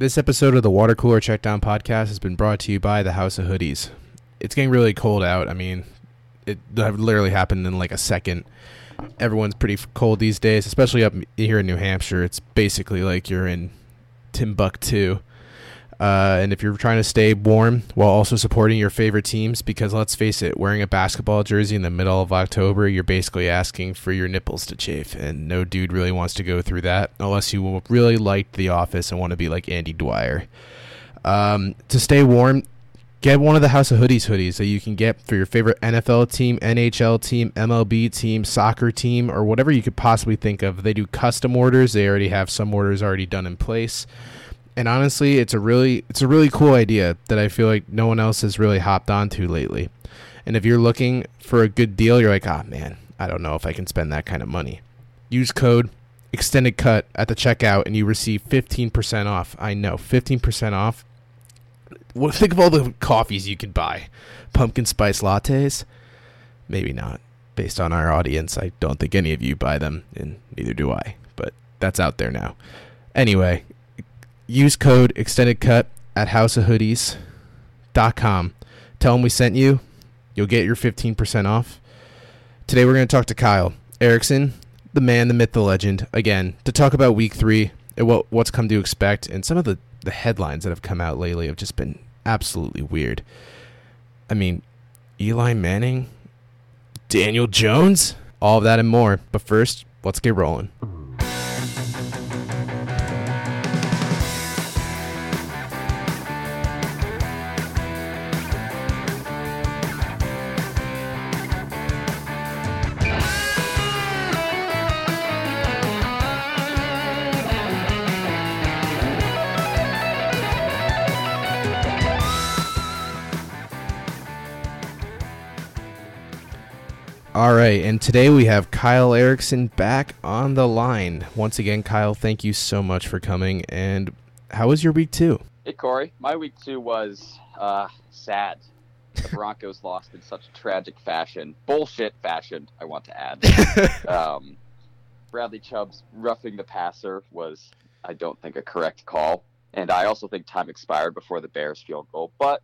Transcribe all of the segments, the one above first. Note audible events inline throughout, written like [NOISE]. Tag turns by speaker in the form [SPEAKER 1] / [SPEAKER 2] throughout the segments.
[SPEAKER 1] This episode of the Water Cooler Checkdown podcast has been brought to you by the House of Hoodies. It's getting really cold out. I mean, it literally happened in like a second. Everyone's pretty cold these days, especially up here in New Hampshire. It's basically like you're in Timbuktu. Uh, and if you're trying to stay warm while also supporting your favorite teams, because let's face it, wearing a basketball jersey in the middle of October, you're basically asking for your nipples to chafe, and no dude really wants to go through that unless you really liked The Office and want to be like Andy Dwyer. Um, to stay warm, get one of the House of Hoodies hoodies that you can get for your favorite NFL team, NHL team, MLB team, soccer team, or whatever you could possibly think of. They do custom orders. They already have some orders already done in place and honestly, it's a really it's a really cool idea that I feel like no one else has really hopped onto lately. And if you're looking for a good deal, you're like, ah, oh, man, I don't know if I can spend that kind of money. Use code extended cut at the checkout, and you receive 15% off. I know, 15% off. Well, [LAUGHS] think of all the coffees you could buy. Pumpkin spice lattes? Maybe not. Based on our audience, I don't think any of you buy them, and neither do I. But that's out there now. Anyway, use code extended cut at houseofhoodies.com. Tell them we sent you. You'll get your 15% off. Today we're going to talk to Kyle Erickson, the man, the myth, the legend, again, to talk about week three and what, what's come to expect and some of the, the headlines that have come out lately have just been absolutely weird. I mean, Eli Manning, Daniel Jones, all of that and more. But first, let's get rolling. All right, and today we have Kyle Erickson back on the line. Once again, Kyle, thank you so much for coming. And how was your week two?
[SPEAKER 2] Hey, Corey. My week two was uh, sad. The [LAUGHS] Broncos lost in such a tragic fashion, bullshit fashion. I want to add. [LAUGHS] um, Bradley Chubb's roughing the passer was, I don't think, a correct call, and I also think time expired before the Bears field goal. But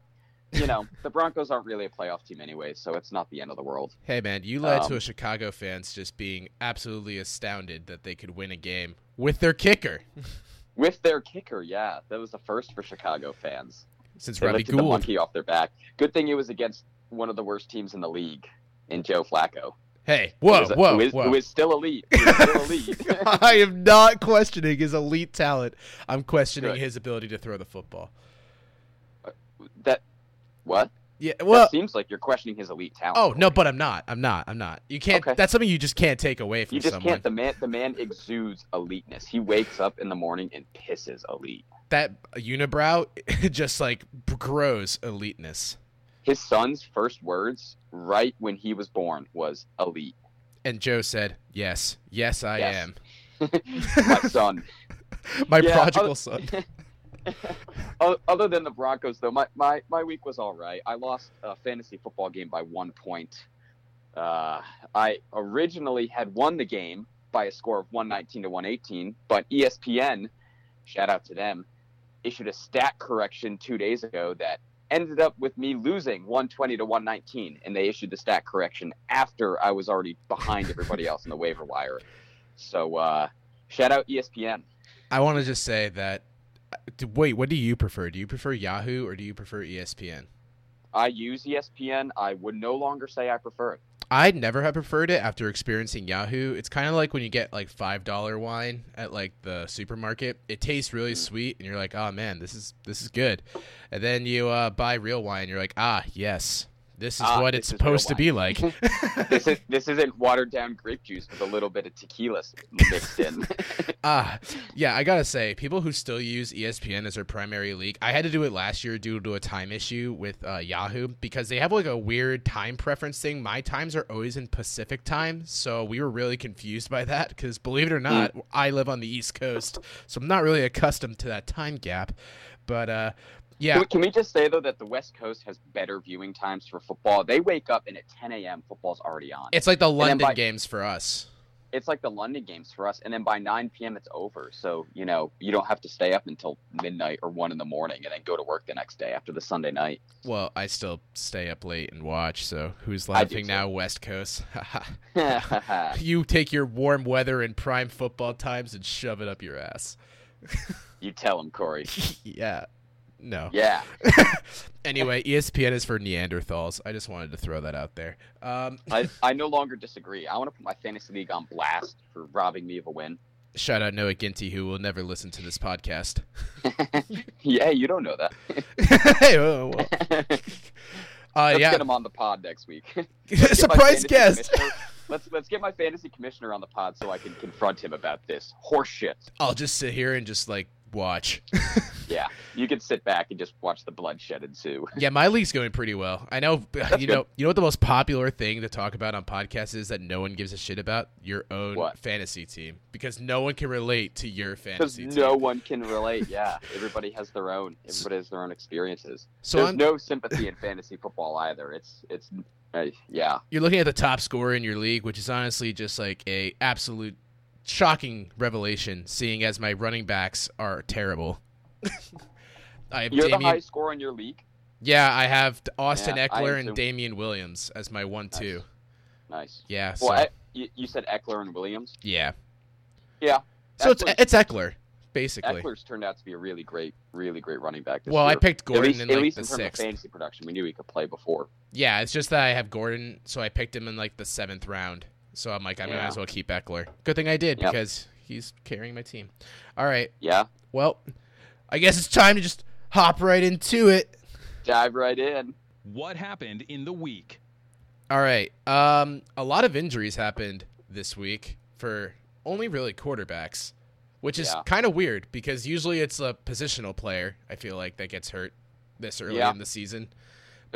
[SPEAKER 2] you know, the Broncos aren't really a playoff team anyway, so it's not the end of the world.
[SPEAKER 1] Hey, man, you led um, to a Chicago fans just being absolutely astounded that they could win a game with their kicker. [LAUGHS]
[SPEAKER 2] with their kicker, yeah, that was the first for Chicago fans.
[SPEAKER 1] Since
[SPEAKER 2] they
[SPEAKER 1] Robbie
[SPEAKER 2] lifted Gould. the monkey off their back. Good thing it was against one of the worst teams in the league, in Joe Flacco.
[SPEAKER 1] Hey, whoa,
[SPEAKER 2] who
[SPEAKER 1] whoa,
[SPEAKER 2] who is,
[SPEAKER 1] whoa.
[SPEAKER 2] Who is still elite. Is still [LAUGHS] elite. [LAUGHS]
[SPEAKER 1] I am not questioning his elite talent. I'm questioning Good. his ability to throw the football.
[SPEAKER 2] Uh, that what?
[SPEAKER 1] Yeah, well,
[SPEAKER 2] that seems like you're questioning his elite talent.
[SPEAKER 1] Oh no, but I'm not. I'm not. I'm not. You can't. Okay. That's something you just can't take away from
[SPEAKER 2] you just
[SPEAKER 1] someone.
[SPEAKER 2] can't. The man, the man exudes eliteness. He wakes up in the morning and pisses elite.
[SPEAKER 1] That unibrow [LAUGHS] just like grows eliteness.
[SPEAKER 2] His son's first words, right when he was born, was elite.
[SPEAKER 1] And Joe said, "Yes, yes, I
[SPEAKER 2] yes.
[SPEAKER 1] am." [LAUGHS]
[SPEAKER 2] My son. [LAUGHS]
[SPEAKER 1] My yeah, prodigal son. [LAUGHS]
[SPEAKER 2] Other than the Broncos, though, my, my, my week was all right. I lost a fantasy football game by one point. Uh, I originally had won the game by a score of 119 to 118, but ESPN, shout out to them, issued a stat correction two days ago that ended up with me losing 120 to 119, and they issued the stat correction after I was already behind everybody else in the waiver wire. So, uh, shout out ESPN.
[SPEAKER 1] I want to just say that Wait, what do you prefer? Do you prefer Yahoo or do you prefer ESPN?
[SPEAKER 2] I use ESPN. I would no longer say I prefer it.
[SPEAKER 1] I'd never have preferred it after experiencing Yahoo. It's kind of like when you get like five dollar wine at like the supermarket. It tastes really mm. sweet, and you're like, "Oh man, this is this is good." And then you uh, buy real wine, you're like, "Ah, yes, this is ah, what it's supposed to be like. [LAUGHS]
[SPEAKER 2] this is this isn't watered down grape juice with a little bit of tequila mixed in. [LAUGHS]
[SPEAKER 1] Ah, uh, yeah, I gotta say, people who still use ESPN as their primary league, I had to do it last year due to a time issue with uh, Yahoo because they have like a weird time preference thing. My times are always in Pacific time, so we were really confused by that because believe it or not, mm. I live on the East Coast, so I'm not really accustomed to that time gap. But uh, yeah.
[SPEAKER 2] Can we, can we, just say though that the West Coast has better viewing times for football? They wake up and at 10 a.m. football's already on.
[SPEAKER 1] It's like the London by, games for us.
[SPEAKER 2] it's like the London games for us, and then by 9 p.m. it's over. So you know you don't have to stay up until midnight or one in the morning, and then go to work the next day after the Sunday night.
[SPEAKER 1] Well, I still stay up late and watch. So who's laughing now? West Coast. [LAUGHS] [LAUGHS] you take your warm weather and prime football times and shove it up your ass.
[SPEAKER 2] you tell him, Corey. [LAUGHS]
[SPEAKER 1] yeah. No.
[SPEAKER 2] Yeah, [LAUGHS]
[SPEAKER 1] Anyway, ESPN is for Neanderthals. I just wanted to throw that out there. Um,
[SPEAKER 2] I, [LAUGHS] I no longer disagree. I want to put my fantasy league on blast for robbing me of a win.
[SPEAKER 1] shout out Noah Ginty, who will never listen to this podcast. [LAUGHS]
[SPEAKER 2] yeah, you don't know that.
[SPEAKER 1] hey, whoa, whoa. Uh,
[SPEAKER 2] Let's
[SPEAKER 1] yeah,
[SPEAKER 2] get him on the pod next week. Let's get my
[SPEAKER 1] surprise guest.
[SPEAKER 2] Let's let's get my fantasy commissioner on the pod so I can confront him about this horseshit.
[SPEAKER 1] I'll just sit here and just like watch. [LAUGHS]
[SPEAKER 2] Yeah, you can sit back and just watch the bloodshed ensue. [LAUGHS]
[SPEAKER 1] yeah, my league's going pretty well. I know [LAUGHS] you
[SPEAKER 2] good.
[SPEAKER 1] know you know what the most popular thing to talk about on podcasts is that no one gives a shit about your own
[SPEAKER 2] What?
[SPEAKER 1] fantasy team because no one can relate to your fantasy.
[SPEAKER 2] Because
[SPEAKER 1] no
[SPEAKER 2] one can relate. Yeah, everybody has their own. Everybody has their own experiences.
[SPEAKER 1] So
[SPEAKER 2] There's
[SPEAKER 1] I'm,
[SPEAKER 2] no sympathy in fantasy football either. It's it's uh, yeah.
[SPEAKER 1] you're looking at the top scorer in your league, which is honestly just like a absolute shocking revelation, seeing as my running backs are terrible. [LAUGHS] I have
[SPEAKER 2] You're the high scorer in your league.
[SPEAKER 1] yeah, I have Austin
[SPEAKER 2] Yeah, Ekeler
[SPEAKER 1] and. Damien Williams as my one-two.
[SPEAKER 2] Nice.
[SPEAKER 1] Yeah, so
[SPEAKER 2] Well, I, you, you said Ekeler and Williams.
[SPEAKER 1] yeah,
[SPEAKER 2] Yeah.
[SPEAKER 1] so it's it's Ekeler basically.
[SPEAKER 2] Ekeler's turned out to be a really great, really great running back. This
[SPEAKER 1] Well, I
[SPEAKER 2] year.
[SPEAKER 1] picked
[SPEAKER 2] at
[SPEAKER 1] Gordon
[SPEAKER 2] least,
[SPEAKER 1] in
[SPEAKER 2] at least
[SPEAKER 1] the
[SPEAKER 2] in terms
[SPEAKER 1] sixth.
[SPEAKER 2] of fantasy production. We knew he could play before.
[SPEAKER 1] Yeah, it's just that I have Gordon, so I picked him in like the seventh round. So I'm like, I might
[SPEAKER 2] Yeah.
[SPEAKER 1] as well keep Ekeler. Good thing I did
[SPEAKER 2] Yep.
[SPEAKER 1] because he's carrying my team. All right,
[SPEAKER 2] Yeah.
[SPEAKER 1] well, I guess it's time to just hop right into it.
[SPEAKER 2] Dive right in.
[SPEAKER 3] What happened in the week?
[SPEAKER 1] All right, um, a lot of injuries happened this week for only really quarterbacks, which is
[SPEAKER 2] Yeah.
[SPEAKER 1] kind of weird because usually it's a positional player. I feel like that gets hurt this early
[SPEAKER 2] Yeah.
[SPEAKER 1] in the season.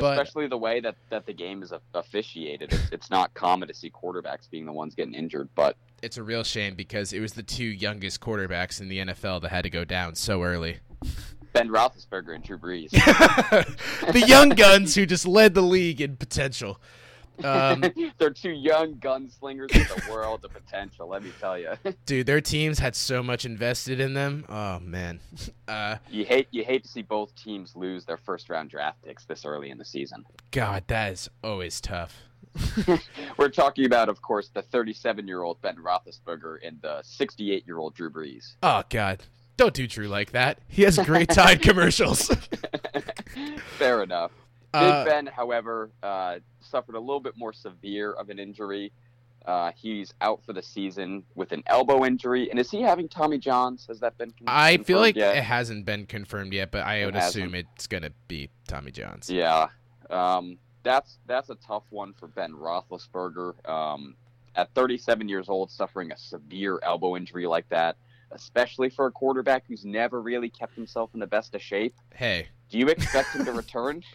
[SPEAKER 1] But-
[SPEAKER 2] Especially the way that, that the game is officiated. It's, it's not common to see quarterbacks being the ones getting injured, but
[SPEAKER 1] It's a real shame because it was the two youngest quarterbacks in the NFL that had to go down so early.
[SPEAKER 2] Ben Roethlisberger and Drew Brees. [LAUGHS]
[SPEAKER 1] the young guns who just led the league in potential. Um, [LAUGHS]
[SPEAKER 2] They're two young gunslingers with a world of potential. Let me tell you. [LAUGHS]
[SPEAKER 1] dude, their teams had so much invested in them. Oh man, [LAUGHS] uh,
[SPEAKER 2] You hate you hate to see both teams lose their first round draft picks this early in the season.
[SPEAKER 1] God, that is always tough.
[SPEAKER 2] We're talking about, of course, the 37 year old Ben Roethlisberger and the 68 year old Drew Brees.
[SPEAKER 1] Oh God, don't do Drew like that. He has great Tide commercials.
[SPEAKER 2] Fair enough. Big
[SPEAKER 1] Uh,
[SPEAKER 2] Ben, however, uh, suffered a little bit more severe of an injury. Uh, he's out for the season with an elbow injury. And is he having Tommy Johns? Has that been con-
[SPEAKER 1] I feel like
[SPEAKER 2] yet?
[SPEAKER 1] it hasn't been confirmed yet, but I
[SPEAKER 2] It
[SPEAKER 1] would
[SPEAKER 2] hasn't.
[SPEAKER 1] assume it's gonna be Tommy Johns.
[SPEAKER 2] Yeah, um, that's that's a tough one for Ben Roethlisberger. Um, at 37 years old, suffering a severe elbow injury like that, especially for a quarterback who's never really kept himself in the best of shape.
[SPEAKER 1] Hey,
[SPEAKER 2] Do you expect him to return? [LAUGHS]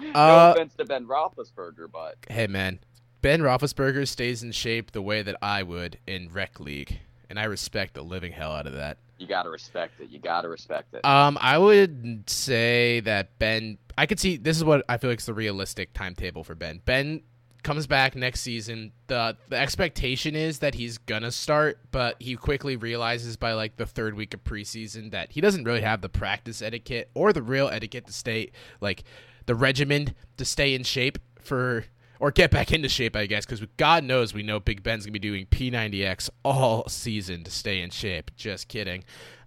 [SPEAKER 2] no
[SPEAKER 1] Uh,
[SPEAKER 2] offense to Ben Roethlisberger, but
[SPEAKER 1] hey, man, Ben Roethlisberger stays in shape the way that I would in rec league, and I respect the living hell out of that.
[SPEAKER 2] you got to respect it. You got to respect it.
[SPEAKER 1] Um, I would say that Ben. I could see this is what I feel like is the realistic timetable for Ben. Ben comes back next season. the The expectation is that he's gonna start, but he quickly realizes by like the third week of preseason that he doesn't really have the practice etiquette or the real etiquette to stay like the regimen to stay in shape for or get back into shape, I guess, because God knows we know Big Ben's gonna be doing P90X all season to stay in shape. Just kidding.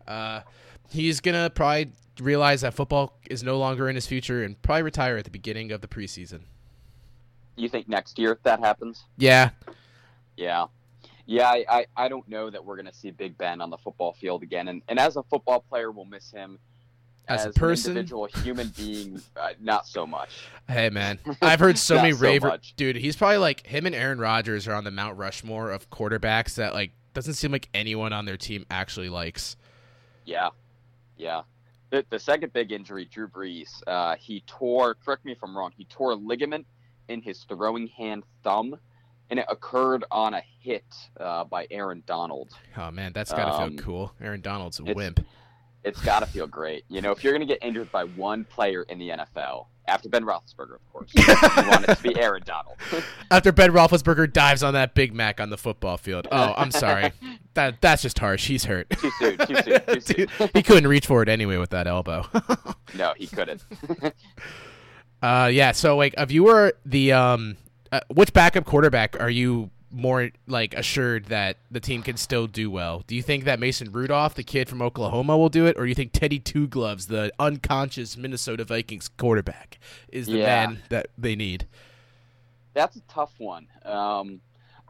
[SPEAKER 1] Uh, he's gonna probably realize that football is no longer in his future and probably retire at the beginning of the preseason.
[SPEAKER 2] You think next year that happens?
[SPEAKER 1] Yeah,
[SPEAKER 2] Yeah. Yeah, I, I, I don't know that we're going to see Big Ben on the football field again. And, and as a football player, we'll miss him.
[SPEAKER 1] As a
[SPEAKER 2] an
[SPEAKER 1] person?
[SPEAKER 2] individual human being, uh, not so much.
[SPEAKER 1] Hey man, I've heard so [LAUGHS] many
[SPEAKER 2] so
[SPEAKER 1] raver dude. He's probably like him and Aaron Rodgers are on the Mount Rushmore of quarterbacks that like doesn't seem like anyone on their team actually likes.
[SPEAKER 2] Yeah, yeah. The, the second big injury, Drew Brees, uh, he tore, correct me if I'm wrong, he tore a ligament in his throwing hand thumb, and it occurred on a hit uh, by Aaron Donald.
[SPEAKER 1] Oh man, that's gotta
[SPEAKER 2] Um,
[SPEAKER 1] feel cool. Aaron Donald's a
[SPEAKER 2] it's-
[SPEAKER 1] wimp.
[SPEAKER 2] It's got to feel great. You know, if you're going to get injured by one player in the NFL, After Ben Roethlisberger, of course. you want it to be Aaron Donald. [LAUGHS]
[SPEAKER 1] After Ben Roethlisberger dives on that Big Mac on the football field. Oh, I'm sorry. [LAUGHS] that that's just harsh. He's hurt.
[SPEAKER 2] Too soon. Too soon. Too [LAUGHS] soon.
[SPEAKER 1] He couldn't reach for it anyway with that elbow.
[SPEAKER 2] no, he couldn't.
[SPEAKER 1] Uh, yeah. So like, if you were the um, uh, which backup quarterback are you more like assured that the team can still do well? Do you think that Mason Rudolph, the kid from Oklahoma, will do it, or do you think Teddy Two Gloves, the unconscious Minnesota Vikings quarterback, is the
[SPEAKER 2] Yeah.
[SPEAKER 1] man that they need?
[SPEAKER 2] That's a tough one. Um,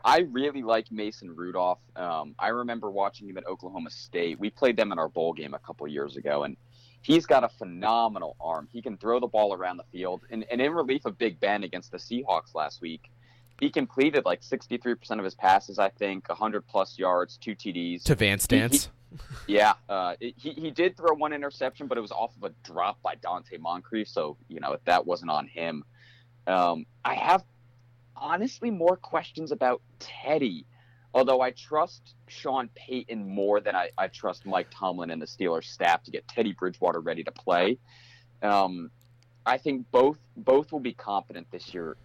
[SPEAKER 2] I really like Mason Rudolph. Um, I remember watching him at Oklahoma State. We played them in our bowl game a couple years ago, and he's got a phenomenal arm. He can throw the ball around the field. And, and in relief of Big Ben against the Seahawks last week, he completed like 63% of his passes, I think, 100 plus yards, two TDs.
[SPEAKER 1] To Vance
[SPEAKER 2] He- he-
[SPEAKER 1] Dance.
[SPEAKER 2] Yeah, uh, it- he he did throw one interception, but it was off of a drop by Donte Moncrief, so you know that wasn't on him. Um, I have honestly more questions about Teddy, although I trust Sean Payton more than I, I trust Mike Tomlin and the Steelers staff to get Teddy Bridgewater ready to play. Um, I think both both will be competent this year.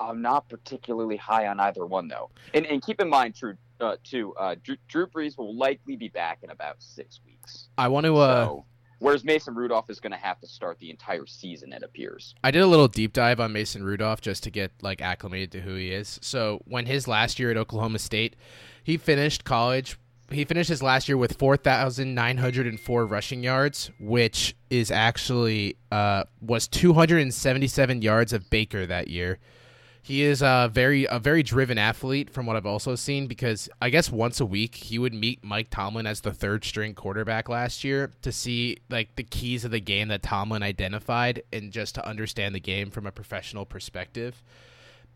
[SPEAKER 2] I'm not particularly high on either one though, and and keep in mind, Drew, uh, too, uh, Drew, Drew Brees will likely be back in about six weeks.
[SPEAKER 1] I want to. Uh,
[SPEAKER 2] so, whereas Mason Rudolph is going to have to start the entire season, it appears.
[SPEAKER 1] I did a little deep dive on Mason Rudolph just to get like acclimated to who he is. So when his last year at Oklahoma State, he finished college. He finished his last year with four thousand nine hundred and four rushing yards, which is actually uh, was two hundred and seventy seven yards of Baker that year. He is a very a very driven athlete from what I've also seen because I guess once a week he would meet Mike Tomlin as the third string quarterback last year to see like the keys of the game that Tomlin identified and just to understand the game from a professional perspective.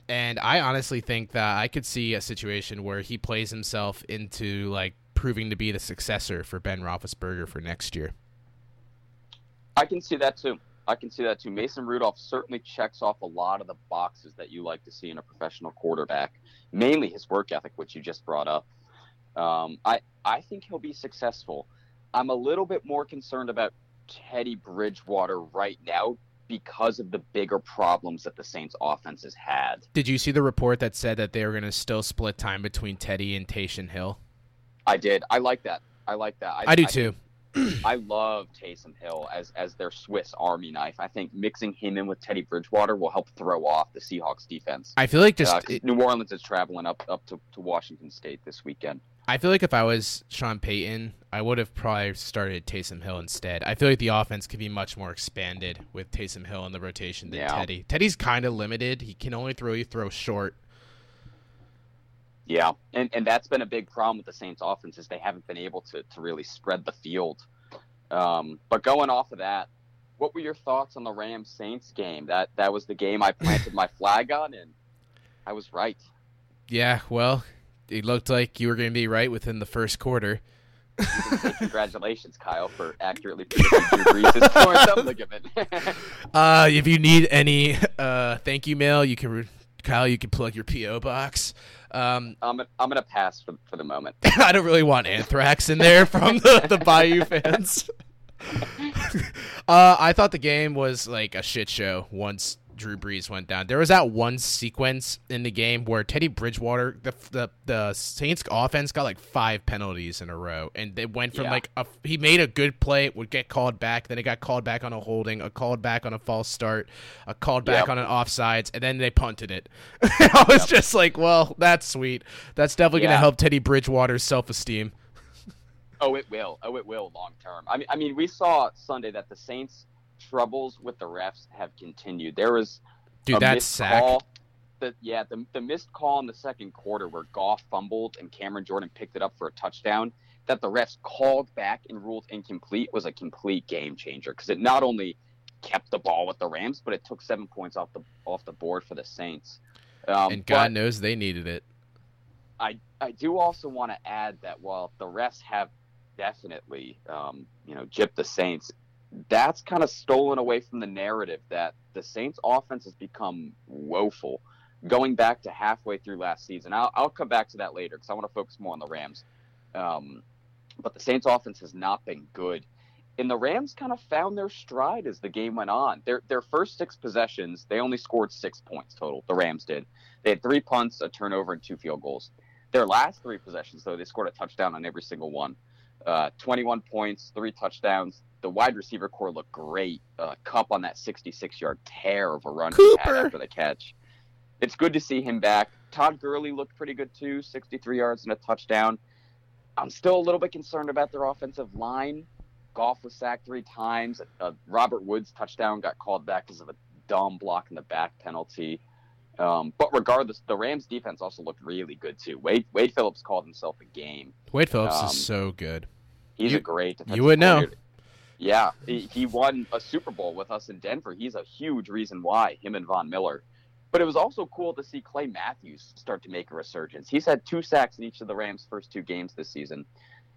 [SPEAKER 1] And I honestly think that I could see a situation where he plays himself into like proving to be the successor for Ben Roethlisberger for next year.
[SPEAKER 2] I can see that too. I can see that too. Mason Rudolph certainly checks off a lot of the boxes that you like to see in a professional quarterback, mainly his work ethic, which you just brought up. Um, I I think he'll be successful. I'm a little bit more concerned about Teddy Bridgewater right now because of the bigger problems that the Saints offense has had.
[SPEAKER 1] Did you see the report that said that they were going to still split time between Teddy and Taysom Hill?
[SPEAKER 2] I did. I like that. I like that.
[SPEAKER 1] I do
[SPEAKER 2] think-
[SPEAKER 1] too.
[SPEAKER 2] I love Taysom Hill as as their Swiss Army knife. I think mixing him in with Teddy Bridgewater will help throw off the Seahawks defense.
[SPEAKER 1] I feel like just
[SPEAKER 2] Uh, 'cause New Orleans is traveling up up to, to Washington State this weekend.
[SPEAKER 1] I feel like if I was Sean Payton, I would have probably started Taysom Hill instead. I feel like the offense could be much more expanded with Taysom Hill in the rotation than
[SPEAKER 2] Yeah.
[SPEAKER 1] Teddy. Teddy's kind of limited. He can only throw you throw short.
[SPEAKER 2] Yeah, and and that's been a big problem with the Saints offense is they haven't been able to to really spread the field. Um, but going off of that, what were your thoughts on the Rams Saints game? That that was the game I planted my flag on, and I was right.
[SPEAKER 1] Yeah, well, it looked like you were going to be right within the first quarter.
[SPEAKER 2] You can say congratulations, Kyle, for accurately predicting Drew Brees' torn ligament. [LAUGHS]
[SPEAKER 1] Uh, if you need any uh, thank you mail, you can Kyle, you can plug your PO box. Um,
[SPEAKER 2] I'm I'm gonna pass for for the moment. [LAUGHS]
[SPEAKER 1] I don't really want anthrax in there from the, the Bayou fans. [LAUGHS] [LAUGHS] uh, I thought the game was like a shit show once Drew Brees went down. There was that one sequence in the game where Teddy Bridgewater, the the, the Saints offense got like five penalties in a row, and they went from
[SPEAKER 2] Yeah.
[SPEAKER 1] like a, he made a good play, it would get called back, then it got called back on a holding, a called back on a false start, a called back
[SPEAKER 2] Yep.
[SPEAKER 1] on an offsides, and then they punted it. [LAUGHS] I was
[SPEAKER 2] Yep.
[SPEAKER 1] just like, well, that's sweet. That's definitely going to help Teddy Bridgewater's self esteem. [LAUGHS]
[SPEAKER 2] Oh, it will. Oh, it will long term. I mean, I mean, we saw Sunday that the Saints' troubles with the refs have continued. There was
[SPEAKER 1] Dude,
[SPEAKER 2] a
[SPEAKER 1] that
[SPEAKER 2] missed
[SPEAKER 1] sack.
[SPEAKER 2] call. The, yeah, the, the missed call in the second quarter where Goff fumbled and Cameron Jordan picked it up for a touchdown that the refs called back and ruled incomplete was a complete game changer because it not only kept the ball with the Rams, but it took seven points off the off the board for the Saints. Um,
[SPEAKER 1] and God knows they needed it.
[SPEAKER 2] I I do also want to add that while the refs have definitely um, you know gypped the Saints, that's kind of stolen away from the narrative that the Saints offense has become woeful. Going back to halfway through last season, I'll, I'll come back to that later because I want to focus more on the Rams. Um, but the Saints offense has not been good. And the Rams kind of found their stride as the game went on. Their their first six possessions, they only scored six points total. The Rams did. They had three punts, a turnover, and two field goals. Their last three possessions, though, they scored a touchdown on every single one. Uh, 21 points, three touchdowns. The wide receiver core looked great. Uh, Kupp on that 66 yard tear of a run he had after the catch. It's good to see him back. Todd Gurley looked pretty good too, 63 yards and a touchdown. I'm still a little bit concerned about their offensive line. Goff was sacked three times. Uh, Robert Woods' touchdown got called back because of a dumb block in the back penalty. Um, but regardless, the Rams' defense also looked really good too. Wade Wade Phillips called himself a game.
[SPEAKER 1] Wade Phillips
[SPEAKER 2] Um,
[SPEAKER 1] is so good.
[SPEAKER 2] He's
[SPEAKER 1] You-
[SPEAKER 2] a great. defensive
[SPEAKER 1] you would know.
[SPEAKER 2] Yeah, he, he won a Super Bowl with us in Denver. He's a huge reason why him and Von Miller. But it was also cool to see Clay Matthews start to make a resurgence. He's had two sacks in each of the Rams' first two games this season,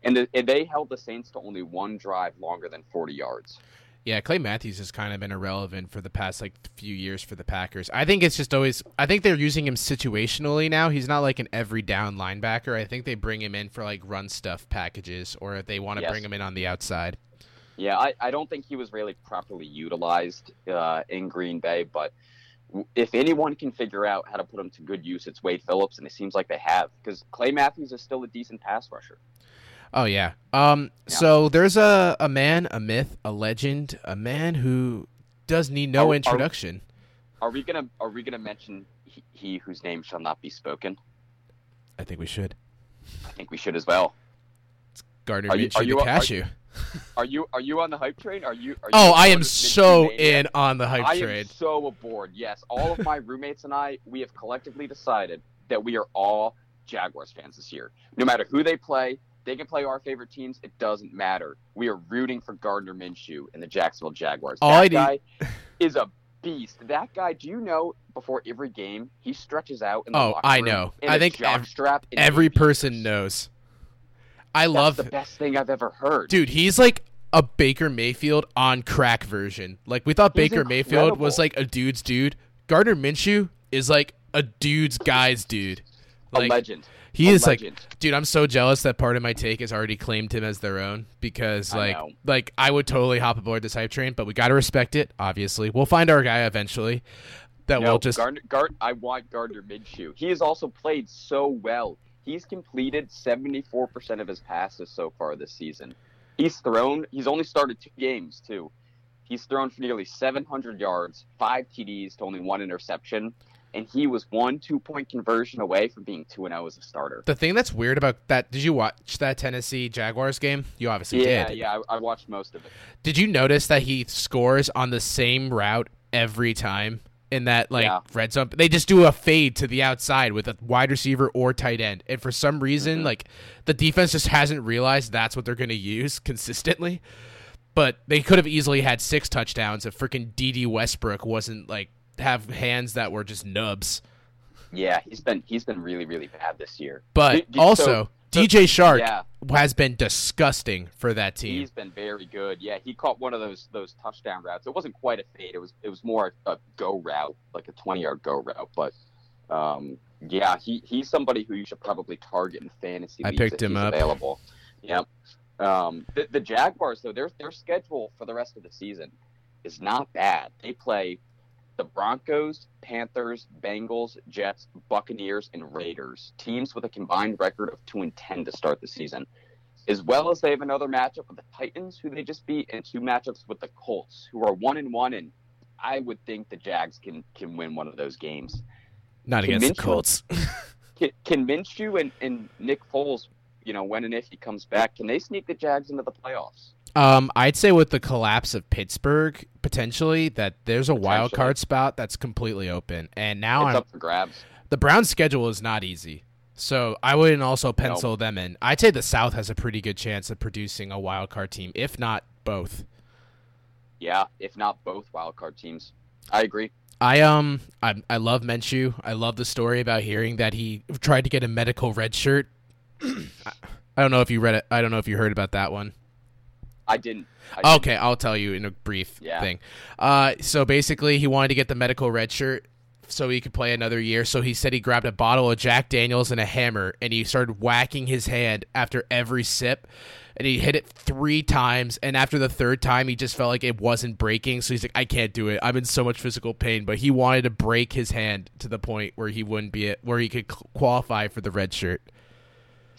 [SPEAKER 2] and, the, and they held the Saints to only one drive longer than 40 yards.
[SPEAKER 1] Yeah, Clay Matthews has kind of been irrelevant for the past like few years for the Packers. I think it's just always I think they're using him situationally now. He's not like an every down linebacker. I think they bring him in for like run stuff packages or if they want to
[SPEAKER 2] Yes.
[SPEAKER 1] bring him in on the outside.
[SPEAKER 2] Yeah, I, I don't think he was really properly utilized uh, in Green Bay, but if anyone can figure out how to put him to good use, it's Wade Phillips, and it seems like they have because Clay Matthews is still a decent pass rusher.
[SPEAKER 1] Oh yeah. Um
[SPEAKER 2] Yeah.
[SPEAKER 1] so there's a a man, a myth, a legend, a man who does need no
[SPEAKER 2] Are- are-
[SPEAKER 1] introduction.
[SPEAKER 2] Are we gonna Are we gonna mention he, he whose name shall not be spoken?
[SPEAKER 1] I think we should.
[SPEAKER 2] I think we should as well.
[SPEAKER 1] Gardner
[SPEAKER 2] Are you-
[SPEAKER 1] Minshew
[SPEAKER 2] are you-
[SPEAKER 1] the
[SPEAKER 2] are-
[SPEAKER 1] cashew. [LAUGHS]
[SPEAKER 2] Are you Are you on the hype train? Are you? Are you
[SPEAKER 1] Oh, I am so in on the hype
[SPEAKER 2] train.
[SPEAKER 1] I
[SPEAKER 2] am so aboard. Yes, all of my roommates and I, we have collectively decided that we are all Jaguars fans this year. No matter who they play, they can play our favorite teams. It doesn't matter. We are rooting for Gardner Minshew and the Jacksonville Jaguars.
[SPEAKER 1] All
[SPEAKER 2] that guy [LAUGHS] is a beast. That guy. Do you know? Before every game, he stretches out. In the
[SPEAKER 1] Oh, I know. I think ev-
[SPEAKER 2] strap
[SPEAKER 1] Every person knows. I
[SPEAKER 2] That's
[SPEAKER 1] love
[SPEAKER 2] the best thing I've ever heard.
[SPEAKER 1] Dude, he's like a Baker Mayfield on crack version. Like we thought
[SPEAKER 2] He's
[SPEAKER 1] Baker Mayfield was like a dude's dude. Gardner Minshew is like a dude's guy's dude.
[SPEAKER 2] a
[SPEAKER 1] Like
[SPEAKER 2] legend.
[SPEAKER 1] He
[SPEAKER 2] A
[SPEAKER 1] is like dude, I'm so jealous that part of my take has already claimed him as their own because like
[SPEAKER 2] know.
[SPEAKER 1] like I would totally hop aboard this hype train, but we got to respect it, obviously. We'll find our guy eventually. That
[SPEAKER 2] No,
[SPEAKER 1] will just
[SPEAKER 2] Gardner, Gard, I want Gardner Minshew. He has also played so well. He's completed 74% of his passes so far this season. He's thrown, he's only started two games, too. He's thrown for nearly 700 yards, five TDs to only one interception, and he was one two point conversion away from being 2 and 0 as a starter.
[SPEAKER 1] the thing that's weird about that. Did you watch that Tennessee Jaguars game? You obviously
[SPEAKER 2] Yeah,
[SPEAKER 1] did.
[SPEAKER 2] yeah, I, I watched most of it.
[SPEAKER 1] Did you notice that he scores on the same route every time in that like
[SPEAKER 2] Yeah.
[SPEAKER 1] red zone? They just do a fade to the outside with a wide receiver or tight end, and for some reason,
[SPEAKER 2] Mhm.
[SPEAKER 1] like the defense just hasn't realized that's what they're going to use [LAUGHS] consistently. But they could have easily had six touchdowns if freaking Dede Westbrook wasn't like have hands that were just nubs.
[SPEAKER 2] Yeah, he's been he's been really really bad this year.
[SPEAKER 1] But also,
[SPEAKER 2] so-
[SPEAKER 1] DJ Chark
[SPEAKER 2] Yeah,
[SPEAKER 1] has been disgusting for that team.
[SPEAKER 2] He's been very good. Yeah, he caught one of those those touchdown routes. It wasn't quite a fade. It was it was more a go route, like a twenty yard go route. But um, yeah, he he's somebody who you should probably target in fantasy.
[SPEAKER 1] I picked
[SPEAKER 2] if
[SPEAKER 1] him
[SPEAKER 2] he's
[SPEAKER 1] up.
[SPEAKER 2] Available. Yep. Um, the, the Jaguars though, their their schedule for the rest of the season is not bad. They play the Broncos, Panthers, Bengals, Jets, Buccaneers, and Raiders. Teams with a combined record of two and ten to start the season as well as they have another matchup with the Titans, who they just beat, and two matchups with the Colts, who are one and one. And I would think the Jags can can win one of those games.
[SPEAKER 1] Not
[SPEAKER 2] Can
[SPEAKER 1] against the Colts.
[SPEAKER 2] Can, can Minshew and, and Nick Foles, you know, when and if he comes back, can they sneak the Jags into the playoffs?
[SPEAKER 1] Um, I'd say with the collapse of Pittsburgh, potentially that there's a wild card spot that's completely open. And now
[SPEAKER 2] it's
[SPEAKER 1] I'm,
[SPEAKER 2] up for grabs.
[SPEAKER 1] the Browns' schedule is not easy, so I wouldn't also pencil them in. I'd say the South has a pretty good chance of producing a wild card team, if not both.
[SPEAKER 2] Yeah, if not both wild card teams. I agree.
[SPEAKER 1] I um I I love Minshew. I love the story about hearing that he tried to get a medical red shirt. [CLEARS THROAT] I don't know if you read it. I don't know if you heard about that one.
[SPEAKER 2] I didn't. I didn't.
[SPEAKER 1] Okay, I'll tell you in a brief
[SPEAKER 2] Yeah.
[SPEAKER 1] thing. Uh, so basically, he wanted to get the medical red shirt. so he could play another year. So he said he grabbed a bottle of Jack Daniels and a hammer and he started whacking his hand after every sip. And he hit it three times. And after the third time, he just felt like it wasn't breaking. So he's like, I can't do it. I'm in so much physical pain. But he wanted to break his hand to the point where he wouldn't be it, where he could qualify for the red shirt.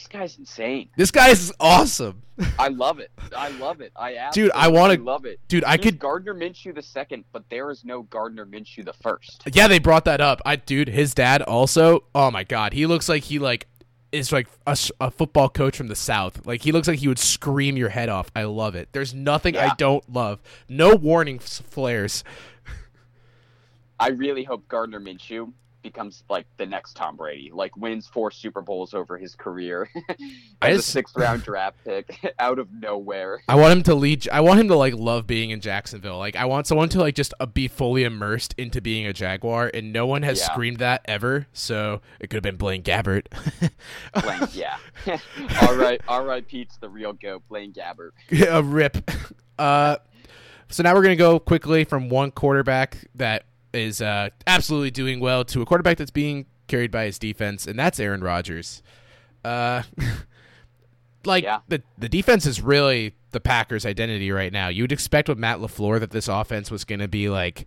[SPEAKER 2] This guy's insane.
[SPEAKER 1] This guy is awesome.
[SPEAKER 2] I love it. I love it. I [LAUGHS]
[SPEAKER 1] dude, I want to
[SPEAKER 2] love it,
[SPEAKER 1] dude. I could
[SPEAKER 2] Gardner Minshew the second, but there is no Gardner Minshew the first.
[SPEAKER 1] Yeah, they brought that up. I dude, his dad also. Oh my god, he looks like he like is like a, a football coach from the south. Like he looks like he would scream your head off. I love it. There's nothing I don't love. No warning flares. [LAUGHS]
[SPEAKER 2] I really hope Gardner Minshew becomes like the next Tom Brady, like wins four Super Bowls over his career [LAUGHS]
[SPEAKER 1] I
[SPEAKER 2] as a
[SPEAKER 1] just-
[SPEAKER 2] sixth round draft pick [LAUGHS] out of nowhere.
[SPEAKER 1] I want him to lead. I want him to like love being in Jacksonville. Like I want someone to like just uh, be fully immersed into being a Jaguar, and no one has
[SPEAKER 2] Yeah.
[SPEAKER 1] screamed that ever. So it could have been Blaine Gabbert. [LAUGHS]
[SPEAKER 2] Blaine, yeah. all right, all right, Pete's the real goat, Blaine Gabbert.
[SPEAKER 1] a rip. Uh, so now we're gonna go quickly from one quarterback that is uh, absolutely doing well to a quarterback that's being carried by his defense, and that's Aaron Rodgers. Uh, [LAUGHS] like
[SPEAKER 2] Yeah.
[SPEAKER 1] the the defense is really the Packers' identity right now. You would expect with Matt LaFleur that this offense was gonna be like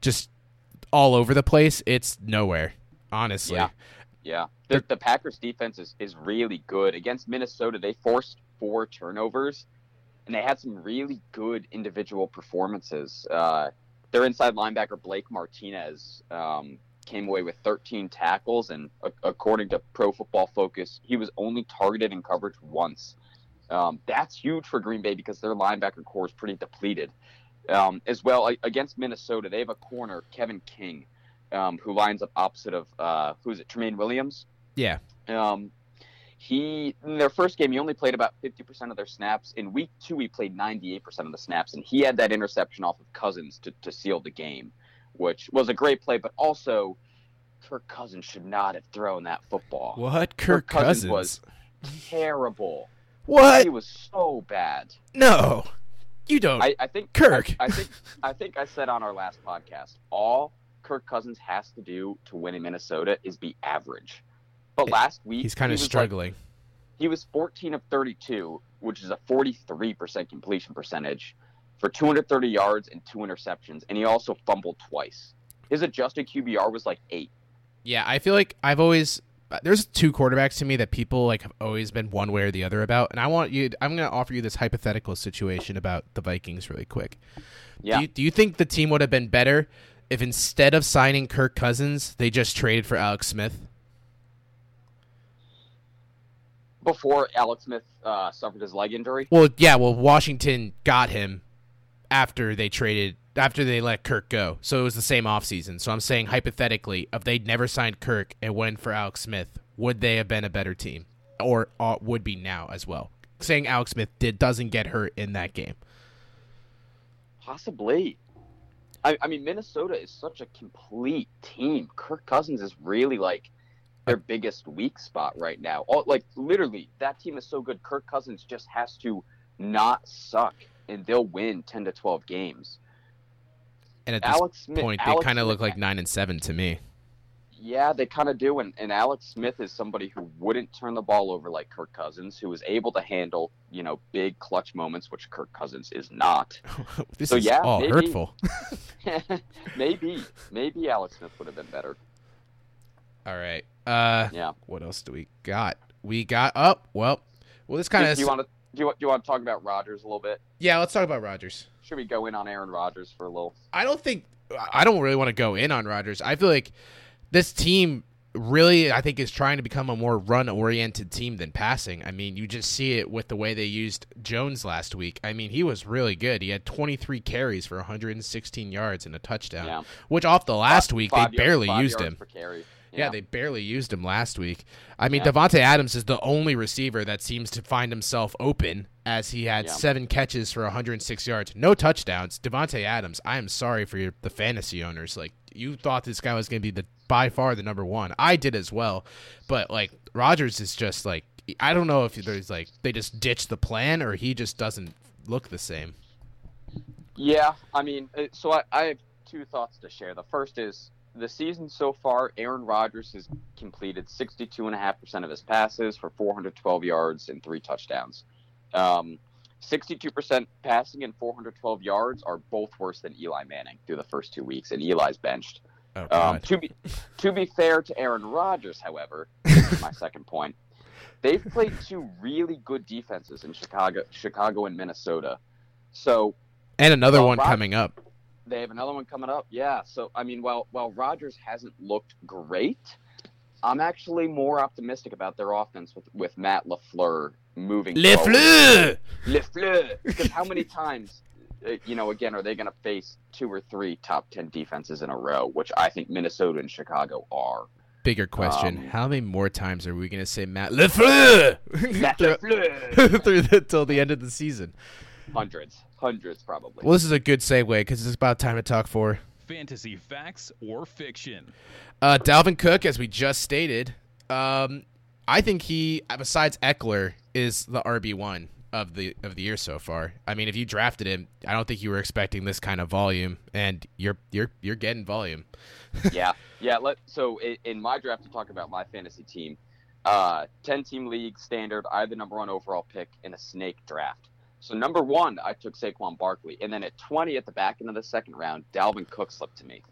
[SPEAKER 1] just all over the place. It's nowhere, honestly.
[SPEAKER 2] Yeah. Yeah, the, the Packers defense is, is really good. Against Minnesota, they forced four turnovers, and they had some really good individual performances. Uh, their inside linebacker, Blake Martinez, um, came away with 13 tackles, and a- according to Pro Football Focus, he was only targeted in coverage once. Um, that's huge for Green Bay because their linebacker core is pretty depleted. Um, as well, a- against Minnesota, they have a corner, Kevin King, um, who lines up opposite of uh, who's it, Tramon Williams.
[SPEAKER 1] Yeah.
[SPEAKER 2] Um, he in their first game, he only played about 50% of their snaps. In week two, he played 98% of the snaps, and he had that interception off of Cousins to, to seal the game, which was a great play. But also, Kirk Cousins should not have thrown that football.
[SPEAKER 1] What Kirk,
[SPEAKER 2] Kirk Cousins
[SPEAKER 1] Cousins?
[SPEAKER 2] was- Terrible.
[SPEAKER 1] what?
[SPEAKER 2] He was so bad.
[SPEAKER 1] No, you don't.
[SPEAKER 2] I, I think
[SPEAKER 1] Kirk.
[SPEAKER 2] I, I think I think I said on our last podcast, all Kirk Cousins has to do to win in Minnesota is be average. But last week
[SPEAKER 1] He's kind
[SPEAKER 2] he
[SPEAKER 1] of
[SPEAKER 2] like-
[SPEAKER 1] struggling.
[SPEAKER 2] he was 14 of 32, which is a 43% completion percentage for 230 yards and two interceptions, and he also fumbled twice. His adjusted QBR was like eight.
[SPEAKER 1] Yeah, I feel like I've always uh, there's two quarterbacks to me that people like have always been one way or the other about, and I want you. I'm going to offer you this hypothetical situation about the Vikings really quick.
[SPEAKER 2] Yeah.
[SPEAKER 1] Do you, do you think the team would have been better if instead of signing Kirk Cousins, they just traded for Alex Smith?
[SPEAKER 2] Before Alex Smith uh, suffered his leg injury,
[SPEAKER 1] Well, yeah. Well, Washington got him after they traded after they let Kirk go, so it was the same offseason. So I'm saying hypothetically, if they'd never signed Kirk and went for Alex Smith, would they have been a better team, or uh, would be now as well? Saying Alex Smith did doesn't get hurt in that game.
[SPEAKER 2] possibly. I, I mean, Minnesota is such a complete team. Kirk Cousins is really like their biggest weak spot right now. All, like literally, that team is so good. Kirk Cousins just has to not suck, and they'll win 10 to 12 games.
[SPEAKER 1] And at this
[SPEAKER 2] Smith,
[SPEAKER 1] point, they kind of look like nine and seven to me.
[SPEAKER 2] Yeah, they kind of do. And, and Alex Smith is somebody who wouldn't turn the ball over like Kirk Cousins, who is able to handle, you know, big clutch moments, which Kirk Cousins is not. [LAUGHS]
[SPEAKER 1] this
[SPEAKER 2] So,
[SPEAKER 1] is
[SPEAKER 2] yeah,
[SPEAKER 1] all
[SPEAKER 2] maybe.
[SPEAKER 1] hurtful. [LAUGHS] [LAUGHS]
[SPEAKER 2] maybe, maybe Alex Smith would have been better.
[SPEAKER 1] all right. Uh,
[SPEAKER 2] Yeah.
[SPEAKER 1] what else do we got? We got up. well, well, this kind of
[SPEAKER 2] do you want to do you, do you want to talk about Rodgers a little bit?
[SPEAKER 1] yeah. Let's talk about Rodgers.
[SPEAKER 2] Should we go in on Aaron Rodgers for a little?
[SPEAKER 1] I don't think I don't really want to go in on Rodgers. I feel like this team really I think is trying to become a more run oriented team than passing. I mean, you just see it with the way they used Jones last week. I mean, he was really good. He had 23 carries for 116 yards and a touchdown,
[SPEAKER 2] Yeah.
[SPEAKER 1] which off the last
[SPEAKER 2] Five-
[SPEAKER 1] week
[SPEAKER 2] five
[SPEAKER 1] they
[SPEAKER 2] yards-
[SPEAKER 1] barely used him.
[SPEAKER 2] Carry.
[SPEAKER 1] Yeah, they barely used him last week. I mean,
[SPEAKER 2] Yeah.
[SPEAKER 1] Davante Adams is the only receiver that seems to find himself open as he had
[SPEAKER 2] Yeah.
[SPEAKER 1] seven catches for 106 yards, no touchdowns. Davante Adams, I am sorry for your, the fantasy owners. Like you thought this guy was going to be the by far the number one. I did as well, but like Rodgers is just like I don't know if there's like they just ditched the plan or he just doesn't look the same.
[SPEAKER 2] Yeah, I mean, so I, I have two thoughts to share. The first is the season so far, Aaron Rodgers has completed 62.5% of his passes for 412 yards and three touchdowns. Um, 62% passing and 412 yards are both worse than Eli Manning through the first two weeks, and Eli's benched.
[SPEAKER 1] Oh,
[SPEAKER 2] Um, to be to be fair to Aaron Rodgers, however, [LAUGHS] my second point. They've played two really good defenses in Chicago, Chicago and Minnesota. So
[SPEAKER 1] and another
[SPEAKER 2] well,
[SPEAKER 1] one
[SPEAKER 2] Rod-
[SPEAKER 1] coming up.
[SPEAKER 2] They have another one coming up. Yeah. So I mean, while while Rodgers hasn't looked great, I'm actually more optimistic about their offense with with Matt LaFleur moving.
[SPEAKER 1] Le
[SPEAKER 2] forward. LaFleur. Because how many [LAUGHS] times, uh, you know, again, are they going to face two or three top ten defenses in a row, which I think Minnesota and Chicago are.
[SPEAKER 1] Bigger question:
[SPEAKER 2] Um,
[SPEAKER 1] How many more times are we going to say Matt Lefleur
[SPEAKER 2] Matt [LAUGHS] LaFleur. [LAUGHS]
[SPEAKER 1] through the, till the end of the season?
[SPEAKER 2] Hundreds, hundreds probably.
[SPEAKER 1] Well, this is a good segue because it's about time to talk for
[SPEAKER 3] Fantasy facts or fiction.
[SPEAKER 1] uh, Dalvin Cook, as we just stated. Um, I think he, besides Ekeler, is the RB one of the of the year so far. I mean, if you drafted him, I don't think you were expecting this kind of volume, and you're you're you're getting volume. [LAUGHS]
[SPEAKER 2] yeah, yeah. Let so in, in my draft to talk about my fantasy team, uh, ten team league standard. I had the number one overall pick in a snake draft. So number one, I took Saquon Barkley, and then at twenty at the back end of the second round, Dalvin Cook slipped to me.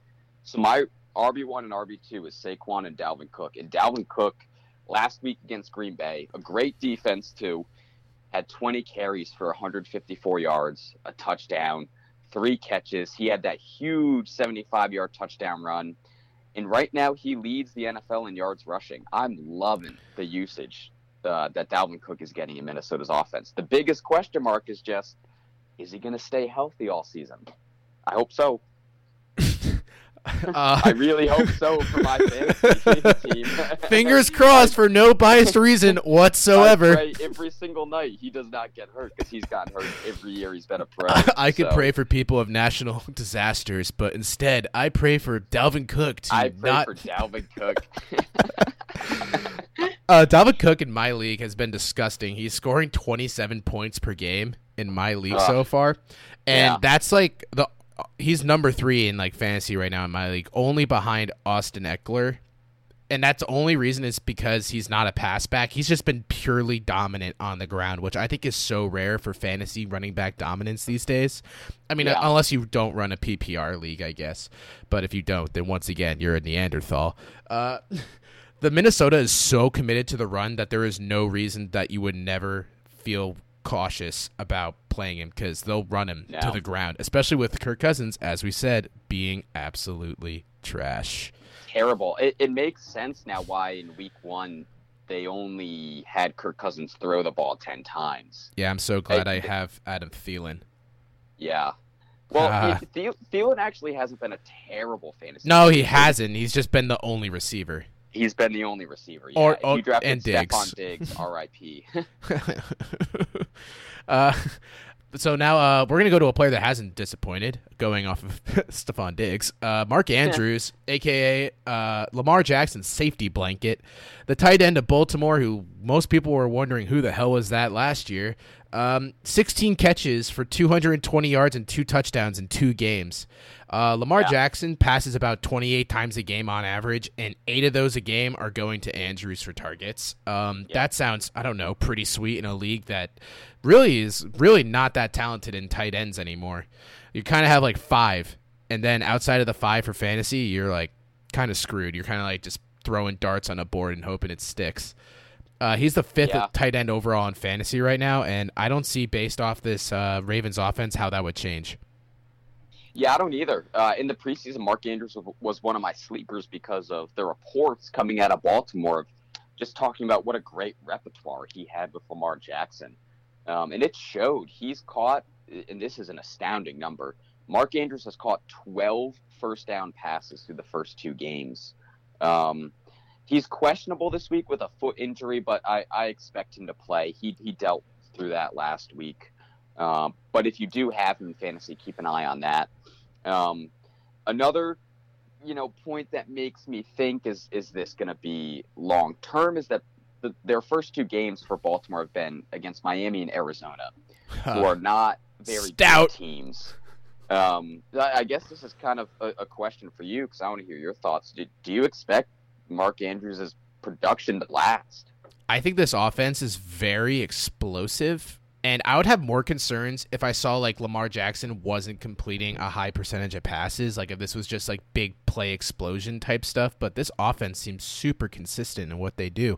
[SPEAKER 2] So my RB one and RB two is Saquon and Dalvin Cook, and Dalvin Cook last week against Green Bay, a great defense too, had 20 carries for 154 yards, a touchdown three catches. He had that huge 75 yard touchdown run. And right now, he leads the NFL in yards rushing. I'm loving the usage uh, that Dalvin Cook is getting in Minnesota's offense. The biggest question mark is just is he going to stay healthy all season? I hope so. [LAUGHS]
[SPEAKER 1] Uh,
[SPEAKER 2] I really hope so for my fantasy [LAUGHS] team. [LAUGHS]
[SPEAKER 1] fingers crossed for no biased reason
[SPEAKER 2] I
[SPEAKER 1] whatsoever.
[SPEAKER 2] every single night he does not get hurt because he's gotten hurt every year he's been a pro.
[SPEAKER 1] I could
[SPEAKER 2] So,
[SPEAKER 1] pray for people of national disasters, but instead, I pray for Dalvin Cook to
[SPEAKER 2] I pray
[SPEAKER 1] not.
[SPEAKER 2] for Dalvin Cook.
[SPEAKER 1] Uh, Dalvin Cook in my league has been disgusting. He's scoring 27 points per game in my league
[SPEAKER 2] Ugh.
[SPEAKER 1] so far, and
[SPEAKER 2] Yeah.
[SPEAKER 1] that's like the he's number three in like fantasy right now in my league, only behind Austin Ekeler. And that's the only reason is because he's not a pass back. He's just been purely dominant on the ground, which I think is so rare for fantasy running back dominance these days. I mean,
[SPEAKER 2] Yeah.
[SPEAKER 1] unless you don't run a PPR league, I guess. But if you don't, then once again, you're a Neanderthal. Uh, [LAUGHS] the Minnesota is so committed to the run that there is no reason that you would never feel cautious about playing him because they'll run him to the ground, especially with Kirk Cousins, as we said, being absolutely trash.
[SPEAKER 2] terrible. It, it makes sense now why in week one they only had Kirk Cousins throw the ball 10 times.
[SPEAKER 1] Yeah, I'm so glad
[SPEAKER 2] Hey,
[SPEAKER 1] I have Adam Thielen.
[SPEAKER 2] Yeah. Well,
[SPEAKER 1] ah.
[SPEAKER 2] Thiel- Thielen actually hasn't been a terrible fantasy.
[SPEAKER 1] No, he
[SPEAKER 2] player.
[SPEAKER 1] hasn't. He's just been the only receiver.
[SPEAKER 2] He's been the only receiver. Yeah.
[SPEAKER 1] Or- or-
[SPEAKER 2] you drafted
[SPEAKER 1] and Diggs.
[SPEAKER 2] Stefon Diggs, [LAUGHS] R.I.P. [LAUGHS]
[SPEAKER 1] uh, so now uh, we're gonna go to a player that hasn't disappointed. Going off of [LAUGHS] Stefon Diggs, uh, Mark Andrews, aka uh, Lamar Jackson's safety blanket, the tight end of Baltimore, who most people were wondering who the hell was that last year. Um, 16 catches for 220 yards and two touchdowns in two games. Uh, Lamar
[SPEAKER 2] Yeah.
[SPEAKER 1] Jackson passes about 28 times a game on average, and eight of those a game are going to Andrews for targets. Um,
[SPEAKER 2] Yeah.
[SPEAKER 1] That sounds, I don't know, pretty sweet in a league that really is really not that talented in tight ends anymore. You kind of have like five, and then outside of the five for fantasy, you're like kind of screwed. You're kind of like just throwing darts on a board and hoping it sticks. Uh, he's the fifth
[SPEAKER 2] Yeah.
[SPEAKER 1] tight end overall in fantasy right now, and I don't see based off this uh, Ravens offense how that would change.
[SPEAKER 2] Yeah, I don't either. Uh, in the preseason, Mark Andrews was- one of my sleepers because of the reports coming out of Baltimore, of just talking about what a great repertoire he had with Lamar Jackson. Um, and it showed. He's caught, and this is an astounding number. Mark Andrews has caught 12 first down passes through the first two games. Um, he's questionable this week with a foot injury, but I, I expect him to play. He, he dealt through that last week. Um, but if you do have him in fantasy, keep an eye on that. Um, another, you know, point that makes me think is is this going to be long term is that the, their first two games for Baltimore have been against Miami and Arizona, who are not very
[SPEAKER 1] Stout.
[SPEAKER 2] good teams. Um, I I guess this is kind of a, a question for you because I want to hear your thoughts. Do, do you expect Mark Andrews' production to last?
[SPEAKER 1] I think this offense is very explosive. And I would have more concerns if I saw like Lamar Jackson wasn't completing a high percentage of passes, like if this was just like big play explosion type stuff. But this offense seems super consistent in what they do.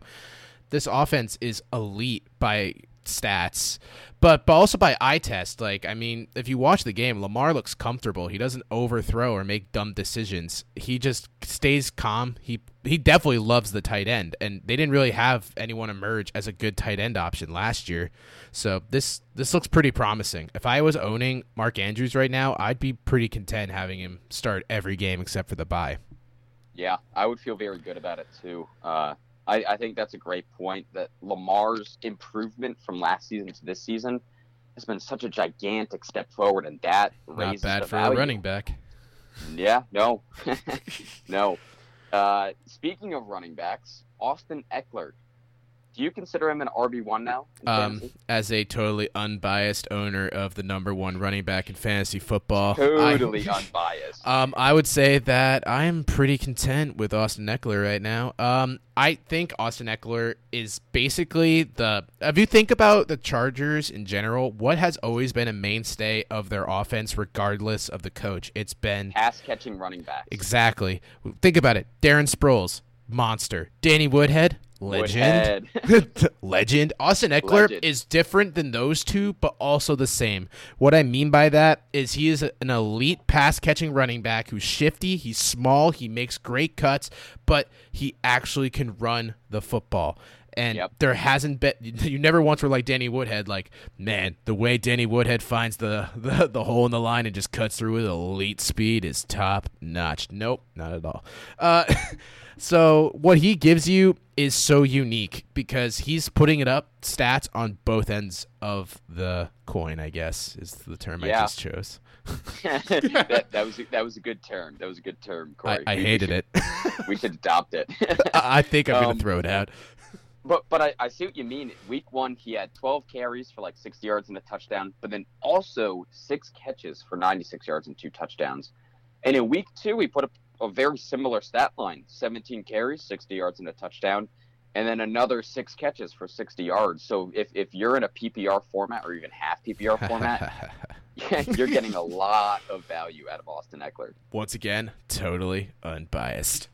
[SPEAKER 1] This offense is elite by stats, but but also by eye test. Like I mean, if you watch the game, Lamar looks comfortable. He doesn't overthrow or make dumb decisions. He just stays calm. He he definitely loves the tight end, and they didn't really have anyone emerge as a good tight end option last year. So this this looks pretty promising. If I was owning Mark Andrews right now, I'd be pretty content having him start every game except for the bye.
[SPEAKER 2] Yeah, I would feel very good about it too. Uh, I, I think that's a great point that Lamar's improvement from last season to this season has been such a gigantic step forward, and that
[SPEAKER 1] Not
[SPEAKER 2] raises
[SPEAKER 1] bad
[SPEAKER 2] the
[SPEAKER 1] for
[SPEAKER 2] value.
[SPEAKER 1] a running back.
[SPEAKER 2] Yeah, no, [LAUGHS] [LAUGHS] no. Uh, speaking of running backs, Austin Ekeler. Do you consider him an RB one now?
[SPEAKER 1] Um, as a totally unbiased owner of the number one running back in fantasy football, I-
[SPEAKER 2] totally [LAUGHS] unbiased.
[SPEAKER 1] Um, I would say that I am pretty content with Austin Ekeler right now. Um, I think Austin Ekeler is basically the. If you think about the Chargers in general, what has always been a mainstay of their offense, regardless of the coach, it's been
[SPEAKER 2] Pass catching running back.
[SPEAKER 1] exactly. Think about it: Darren Sproles, monster; Danny Woodhead, legend. [LAUGHS] Legend. Austin Ekeler
[SPEAKER 2] Legend.
[SPEAKER 1] is different than those two, but also the same. What I mean by that is he is an elite pass catching running back who's shifty, he's small, he makes great cuts, but he actually can run the football. And
[SPEAKER 2] Yep.
[SPEAKER 1] there hasn't been [LAUGHS] you never once were like Danny Woodhead, like, man, the way Danny Woodhead finds the, [LAUGHS] the, the hole in the line and just cuts through with elite speed is top notch. Nope, not at all. Uh So what he gives you is so unique because he's putting it up stats on both ends of the coin. I guess is the term I just chose. [LAUGHS]
[SPEAKER 2] that, that was a, that was a good term. That was a good term,
[SPEAKER 1] I,
[SPEAKER 2] Corey.
[SPEAKER 1] I
[SPEAKER 2] we
[SPEAKER 1] hated
[SPEAKER 2] should-
[SPEAKER 1] it. [LAUGHS]
[SPEAKER 2] We should adopt it.
[SPEAKER 1] I I think I'm
[SPEAKER 2] Um,
[SPEAKER 1] gonna throw it out.
[SPEAKER 2] But but I, I see what you mean. Week one, he had 12 carries for like 60 yards and a touchdown, but then also six catches for 96 yards and two touchdowns. And in week two, he put up a very similar stat line: 17 carries, 60 yards and a touchdown, and then another six catches for 60 yards. So if if you're in a PPR format or even half PPR format, [LAUGHS] you're getting a lot of value out of Austin Ekeler.
[SPEAKER 1] Once again, totally unbiased.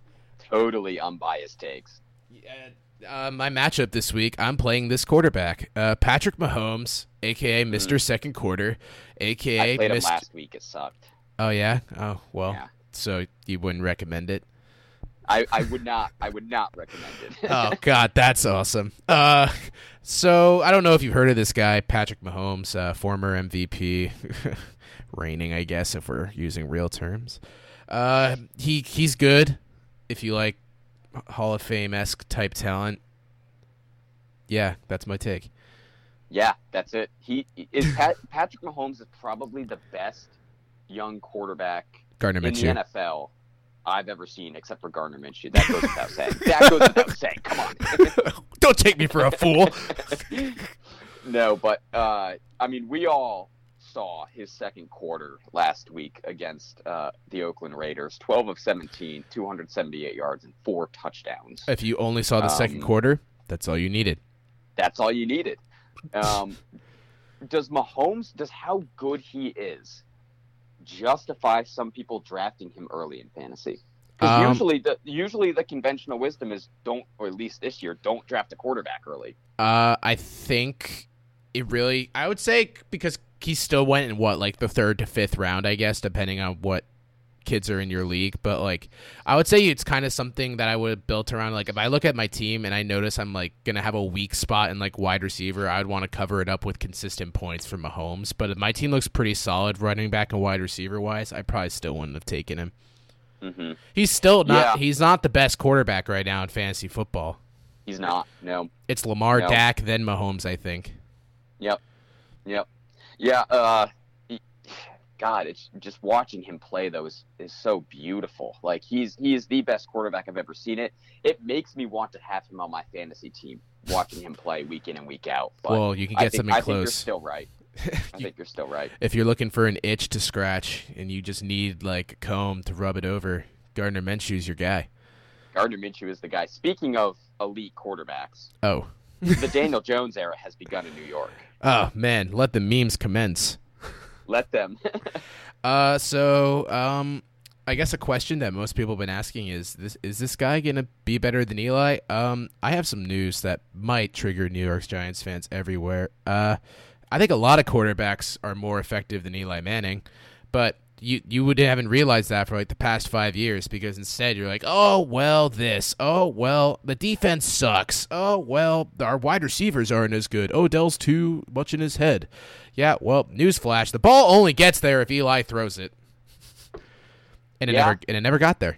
[SPEAKER 2] Totally unbiased takes.
[SPEAKER 1] Yeah, uh, my matchup this week, I'm playing this quarterback, uh, Patrick Mahomes, aka Mister Second Quarter,
[SPEAKER 2] I
[SPEAKER 1] aka
[SPEAKER 2] played him last week. It sucked.
[SPEAKER 1] Oh yeah. Oh well.
[SPEAKER 2] Yeah.
[SPEAKER 1] So you wouldn't recommend it?
[SPEAKER 2] I, I would not. I would not recommend it.
[SPEAKER 1] oh [LAUGHS] god that's awesome uh so i don't know if you've heard of this guy patrick mahomes uh, former mvp [LAUGHS] reigning i guess if we're using real terms uh he he's good if you like hall of fame-esque type talent yeah that's my take
[SPEAKER 2] Yeah, that's it. He is Pat, Patrick Mahomes is probably the best young quarterback
[SPEAKER 1] gardner
[SPEAKER 2] in the
[SPEAKER 1] minshew
[SPEAKER 2] NFL I've ever seen, except for Gardner Minshew. That goes without saying. That goes without saying. Come on. [LAUGHS]
[SPEAKER 1] don't take me for a fool [LAUGHS]
[SPEAKER 2] no, but uh, I mean, we all saw his second quarter last week against uh, the Oakland Raiders. Twelve of 17, 278 yards and four touchdowns.
[SPEAKER 1] if you only saw the second
[SPEAKER 2] Um,
[SPEAKER 1] quarter that's all you needed
[SPEAKER 2] That's all you needed. Um, [LAUGHS] does Mahomes, does how good he is, justify some people drafting him early in fantasy? Because
[SPEAKER 1] Um,
[SPEAKER 2] usually the usually the conventional wisdom is don't, or at least this year, don't draft a quarterback early.
[SPEAKER 1] Uh, I think it really. I would say because he still went in what like the third to fifth round, I guess, depending on what kids are in your league. But like, I would say it's kind of something that I would have built around. Like, if I look at my team and I notice I'm like gonna have a weak spot in like wide receiver, I'd want to cover it up with consistent points from Mahomes. But if my team looks pretty solid running back and wide receiver wise, I probably still wouldn't have taken him.
[SPEAKER 2] hmm
[SPEAKER 1] He's still not.
[SPEAKER 2] Yeah.
[SPEAKER 1] He's not the best quarterback right now in fantasy football.
[SPEAKER 2] He's not. No.
[SPEAKER 1] It's Lamar,
[SPEAKER 2] No.
[SPEAKER 1] Dak, then Mahomes. I think.
[SPEAKER 2] Yep. Yep. Yeah. Uh, God, it's just watching him play though is, is so beautiful. Like he's he is the best quarterback I've ever seen. It it makes me want to have him on my fantasy team. Watching him play week in and week out. But
[SPEAKER 1] well, you can
[SPEAKER 2] I
[SPEAKER 1] get
[SPEAKER 2] think,
[SPEAKER 1] something
[SPEAKER 2] I think you're
[SPEAKER 1] close.
[SPEAKER 2] still right. [LAUGHS] I think you're still right.
[SPEAKER 1] if you're looking for an itch to scratch and you just need like a comb to rub it over, Gardner Minshew's your guy.
[SPEAKER 2] Gardner Minshew is the guy. Speaking of elite quarterbacks,
[SPEAKER 1] Oh,
[SPEAKER 2] the Daniel Jones era has begun in New York. [LAUGHS]
[SPEAKER 1] oh man, let the memes commence.
[SPEAKER 2] Let them. [LAUGHS]
[SPEAKER 1] Uh, so um, I guess a question that most people have been asking is this: Is this guy gonna be better than Eli? Um, I have some news that might trigger New York Giants fans everywhere. Uh, I think a lot of quarterbacks are more effective than Eli Manning, but you you would haven't realized that for like the past five years because instead you're like, oh well, this, oh well, the defense sucks, oh well, our wide receivers aren't as good. Odell's too much in his head. Yeah, well, newsflash: the ball only gets there if Eli throws it, and it
[SPEAKER 2] Yeah.
[SPEAKER 1] never and it never got there.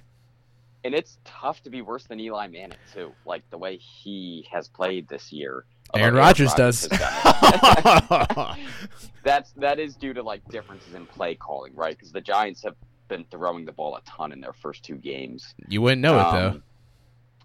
[SPEAKER 2] and it's tough to be worse than Eli Manning too. Like the way he has played this year.
[SPEAKER 1] Aaron Rodgers does.
[SPEAKER 2] has done it. That's that is due to like differences in play calling, right? Because the Giants have been throwing the ball a ton in their first two games.
[SPEAKER 1] you wouldn't know it though.
[SPEAKER 2] Um,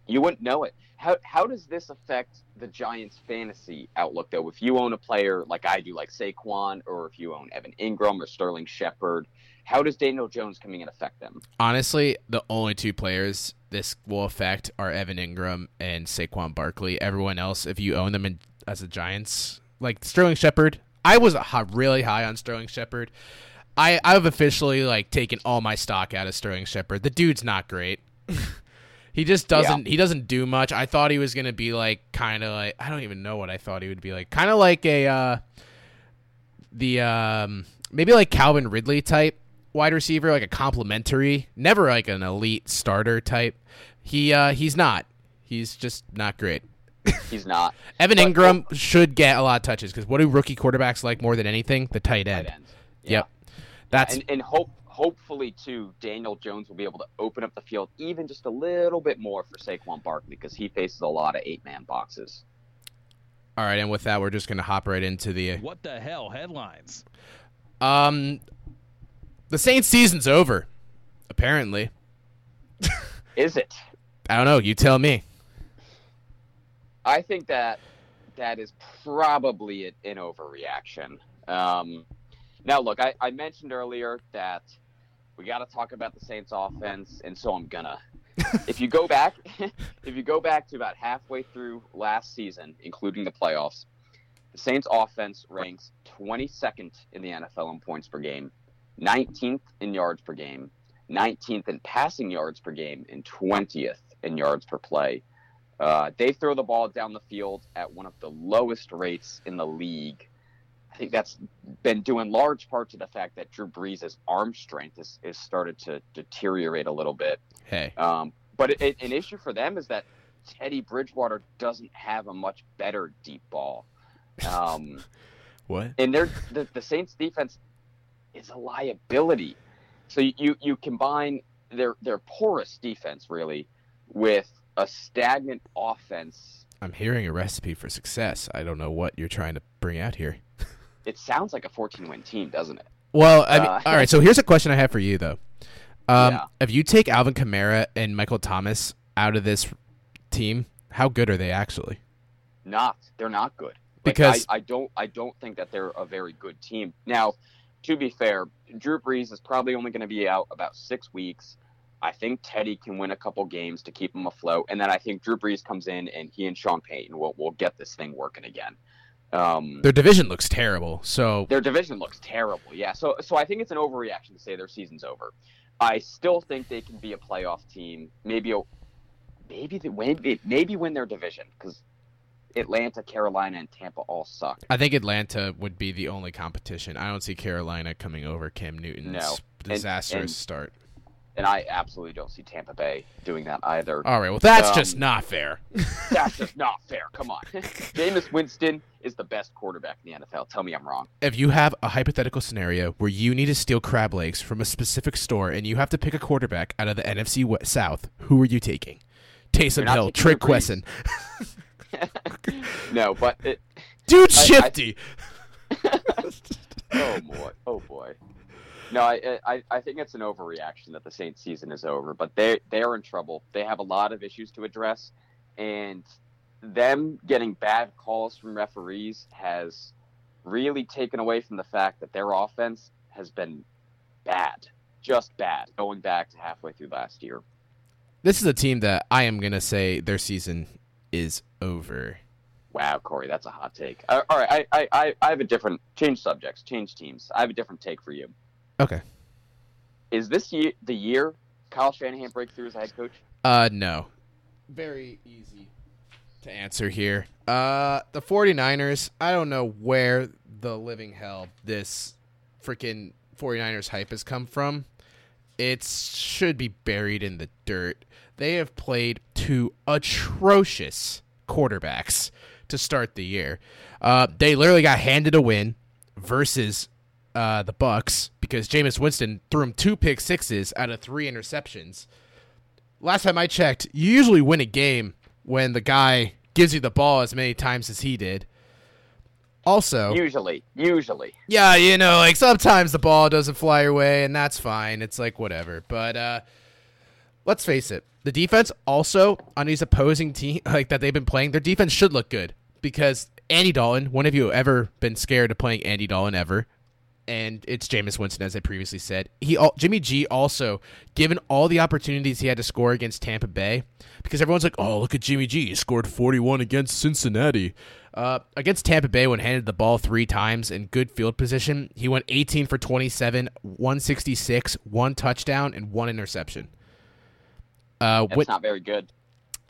[SPEAKER 2] You wouldn't know it. How how does this affect the Giants' fantasy outlook though? If you own a player like I do, like Saquon, or if you own Evan Engram or Sterling Shepard, how does Daniel Jones coming in affect them?
[SPEAKER 1] Honestly, the only two players this will affect are Evan Engram and Saquon Barkley. Everyone else, if you own them in, as a Giants, like Sterling Shepard, I was really high on Sterling Shepard. I I've officially like taken all my stock out of Sterling Shepard. The dude's not great. [LAUGHS] he just doesn't he doesn't do much. I thought he was gonna be like kind of like I don't even know what I thought he would be like. Kind of like a uh, the um maybe like Calvin Ridley type wide receiver, like a complimentary, never like an elite starter type. He uh he's not. He's just not great.
[SPEAKER 2] He's not. [LAUGHS]
[SPEAKER 1] Evan
[SPEAKER 2] But-
[SPEAKER 1] Engram should get a lot of touches because what do rookie quarterbacks like more than anything? The tight end.
[SPEAKER 2] Tight end.
[SPEAKER 1] Yep. That's
[SPEAKER 2] and, and hope hopefully too Daniel Jones will be able to open up the field even just a little bit more for Saquon Barkley because he faces a lot of eight man boxes.
[SPEAKER 1] all right. And with that, we're just gonna hop right into the
[SPEAKER 3] What the hell headlines?
[SPEAKER 1] um the Saints season's over. Apparently, [LAUGHS]
[SPEAKER 2] Is it?
[SPEAKER 1] I don't know. You tell me.
[SPEAKER 2] I think that that is probably an overreaction. Um, now, look, I, I mentioned earlier that we got to talk about the Saints' offense, and so I'm gonna. [LAUGHS] if you go back, [LAUGHS] if you go back to about halfway through last season, including the playoffs, the Saints' offense ranks 22nd in the NFL in points per game, 19th in yards per game, 19th in passing yards per game, and 20th in yards per play. Uh, they throw the ball down the field at one of the lowest rates in the league. I think that's been due in large part to the fact that Drew Brees' arm strength has, has started to deteriorate a little bit.
[SPEAKER 1] Hey,
[SPEAKER 2] Um, but it, it- an issue for them is that Teddy Bridgewater doesn't have a much better deep ball. Um, [LAUGHS]
[SPEAKER 1] what?
[SPEAKER 2] and they're, the, the Saints defense is a liability. So you, you combine their, their porous defense, really, with a stagnant offense
[SPEAKER 1] I'm hearing a recipe for success. I don't know what you're trying to bring out here. [LAUGHS]
[SPEAKER 2] it sounds like a 14 win team, doesn't it?
[SPEAKER 1] Well, I mean,
[SPEAKER 2] Uh,
[SPEAKER 1] all right. So here's a question I have for you, though. Um,
[SPEAKER 2] Yeah.
[SPEAKER 1] If you take Alvin Kamara and Michael Thomas out of this team, how good are they actually?
[SPEAKER 2] Not. They're not good. Like,
[SPEAKER 1] Because-
[SPEAKER 2] I, I don't I don't think that they're a very good team. Now, to be fair, Drew Brees is probably only going to be out about six weeks. I think Teddy can win a couple games to keep him afloat, and then I think Drew Brees comes in and he and Sean Payton will will get this thing working again. Um,
[SPEAKER 1] Their division looks terrible. So
[SPEAKER 2] their division looks terrible. Yeah, so so I think it's an overreaction to say their season's over. I still think they can be a playoff team. Maybe a, maybe they maybe maybe win their division because Atlanta, Carolina, and Tampa all suck.
[SPEAKER 1] I think Atlanta would be the only competition. I don't see Carolina coming over Cam Newton's
[SPEAKER 2] No.
[SPEAKER 1] Disastrous
[SPEAKER 2] and-
[SPEAKER 1] start.
[SPEAKER 2] And I absolutely don't see Tampa Bay doing that either.
[SPEAKER 1] All right. Well, that's
[SPEAKER 2] Um,
[SPEAKER 1] just not fair. [LAUGHS]
[SPEAKER 2] That's just [LAUGHS] not fair. Come on. Jameis Winston is the best quarterback in the NFL. Tell me I'm wrong.
[SPEAKER 1] if you have a hypothetical scenario where you need to steal crab legs from a specific store and you have to pick a quarterback out of the NFC South, who are you taking? Taysom Hill, Trick. Wesson. [LAUGHS]
[SPEAKER 2] no, but it,
[SPEAKER 1] Dude,
[SPEAKER 2] I- I-
[SPEAKER 1] shifty. [LAUGHS]
[SPEAKER 2] oh boy, oh boy. No, I, I I think it's an overreaction that the Saints season is over, but they they are in trouble. They have a lot of issues to address, and them getting bad calls from referees has really taken away from the fact that their offense has been bad, just bad, going back to halfway through last year.
[SPEAKER 1] This is a team that I am gonna say their season is over.
[SPEAKER 2] Wow, Corey, that's a hot take. Uh, all right, I, I, I have a different change subjects, change teams. I have a different take for you.
[SPEAKER 1] Okay.
[SPEAKER 2] Is this year the year Kyle Shanahan breaks through as head coach?
[SPEAKER 1] Uh, no. Very easy to answer here. Uh, the 49ers, I don't know where the living hell this freaking 49ers hype has come from. It should be buried in the dirt. They have played two atrocious quarterbacks to start the year. Uh, they literally got handed a win versus uh, the Bucs because Jameis Winston threw him two pick sixes out of three interceptions. Last time I checked, you usually win a game when the guy gives you the ball as many times as he did. Also,
[SPEAKER 2] Usually, usually.
[SPEAKER 1] yeah, you know, like sometimes the ball doesn't fly your way, and that's fine. It's like whatever. But uh, let's face it, the defense also on these opposing team [LAUGHS] like that they've been playing, their defense should look good because Andy Dalton. When have you ever been scared of playing Andy Dalton ever? And it's Jameis Winston, as I previously said. He Jimmy G also given all the opportunities he had to score against Tampa Bay, because everyone's like, "Oh, look at Jimmy G! He scored 41 against Cincinnati." Uh, against Tampa Bay, when handed the ball three times in good field position, he went 18 for 27, 166, one touchdown, and one interception. Uh,
[SPEAKER 2] That's not very good.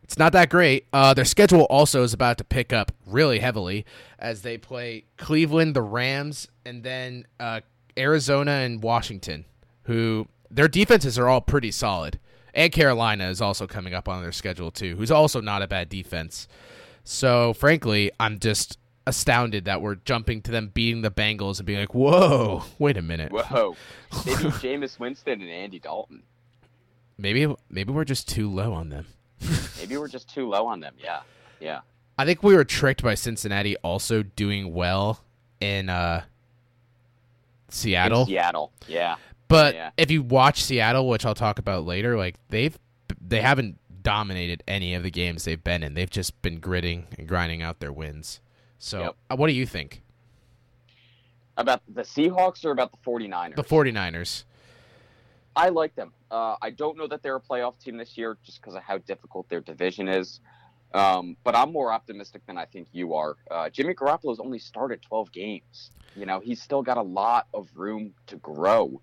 [SPEAKER 1] it's not that great. Uh, their schedule also is about to pick up really heavily as they play Cleveland, the Rams, and then uh, Arizona and Washington, who their defenses are all pretty solid. And Carolina is also coming up on their schedule too, who's also not a bad defense. So frankly, I'm just astounded that we're jumping to them beating the Bengals and being like, "Whoa, wait a minute."
[SPEAKER 2] Whoa. They beat [LAUGHS] Jameis Winston and Andy Dalton.
[SPEAKER 1] Maybe maybe we're just too low on them. [LAUGHS]
[SPEAKER 2] Maybe we're just too low on them. Yeah. Yeah.
[SPEAKER 1] I think we were tricked by Cincinnati also doing well in uh,
[SPEAKER 2] In
[SPEAKER 1] Seattle.
[SPEAKER 2] Seattle. Yeah.
[SPEAKER 1] But
[SPEAKER 2] yeah.
[SPEAKER 1] if you watch Seattle, which I'll talk about later, like they've they haven't dominated any of the games they've been in. They've just been gritting and grinding out their wins. So,
[SPEAKER 2] Yep.
[SPEAKER 1] uh, what do you think?
[SPEAKER 2] About the Seahawks or about the 49ers?
[SPEAKER 1] The 49ers.
[SPEAKER 2] I like them. Uh, I don't know that they're a playoff team this year just because of how difficult their division is. Um, but I'm more optimistic than I think you are. Uh, Jimmy Garoppolo's only started 12 games. You know, he's still got a lot of room to grow.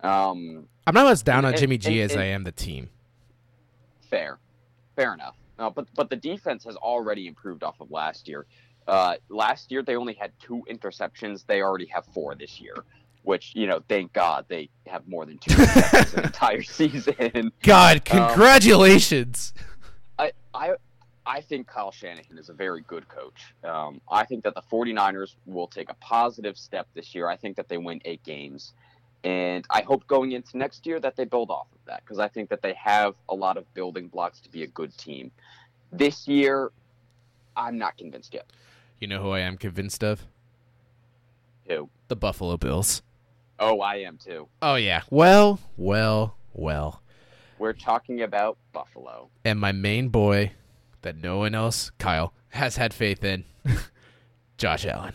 [SPEAKER 2] Um,
[SPEAKER 1] I'm not as down on
[SPEAKER 2] And-
[SPEAKER 1] Jimmy G
[SPEAKER 2] and-
[SPEAKER 1] as I am the team.
[SPEAKER 2] fair, fair enough. Uh, but but the defense has already improved off of last year. Uh, last year they only had two interceptions. They already have four this year, which you know, thank God they have more than two [LAUGHS] an entire [LAUGHS] season.
[SPEAKER 1] God,
[SPEAKER 2] Um,
[SPEAKER 1] congratulations!
[SPEAKER 2] I, I I think Kyle Shanahan is a very good coach. Um, I think that the 49ers will take a positive step this year. I think that they win eight games. And I hope going into next year that they build off of that because I think that they have a lot of building blocks to be a good team. This year, I'm not convinced yet.
[SPEAKER 1] you know who I am convinced of?
[SPEAKER 2] Who?
[SPEAKER 1] The Buffalo Bills.
[SPEAKER 2] Oh, I am too.
[SPEAKER 1] Oh yeah. Well, well, well.
[SPEAKER 2] We're talking about Buffalo.
[SPEAKER 1] and my main boy that no one else, Kyle, has had faith in, [LAUGHS] Josh Allen.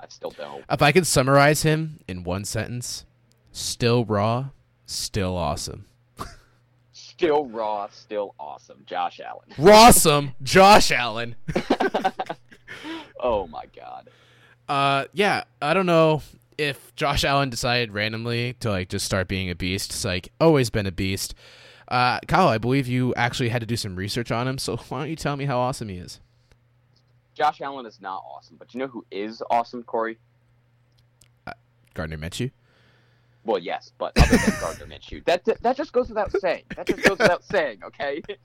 [SPEAKER 2] I still don't.
[SPEAKER 1] If I could summarize him in one sentence, still raw, still awesome.
[SPEAKER 2] Still raw, still awesome. Josh Allen. [LAUGHS]
[SPEAKER 1] Rawsome, Josh Allen. [LAUGHS]
[SPEAKER 2] oh my God.
[SPEAKER 1] Uh, yeah, I don't know if Josh Allen decided randomly to like just start being a beast. It's like always been a beast. Uh, Kyle, I believe you actually had to do some research on him, so [LAUGHS] why don't you tell me how awesome he is?
[SPEAKER 2] Josh Allen is not awesome, but you know who is awesome, Corey?
[SPEAKER 1] Gardner Minshew.
[SPEAKER 2] Well, yes, but other than [LAUGHS] Gardner Minshew, that that just goes without saying. That just goes without [LAUGHS] saying. Okay. Do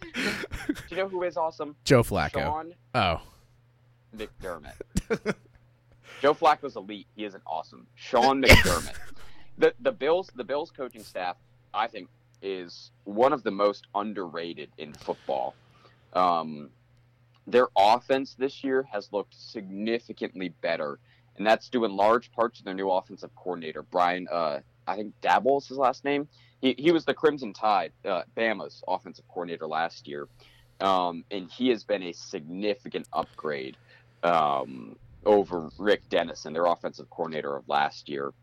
[SPEAKER 2] you know who is awesome?
[SPEAKER 1] Joe Flacco.
[SPEAKER 2] Sean
[SPEAKER 1] Oh,
[SPEAKER 2] McDermott. Joe Flacco's elite. He isn't awesome. Sean [LAUGHS] McDermott. the the Bills the Bills coaching staff, I think, is one of the most underrated in football. Um, their offense this year has looked significantly better, and that's due in large part to their new offensive coordinator, Brian. Uh, I think Daboll is his last name. He he was the Crimson Tide, uh, Bama's offensive coordinator last year, um, and he has been a significant upgrade um, over Rick Dennison, their offensive coordinator of last year.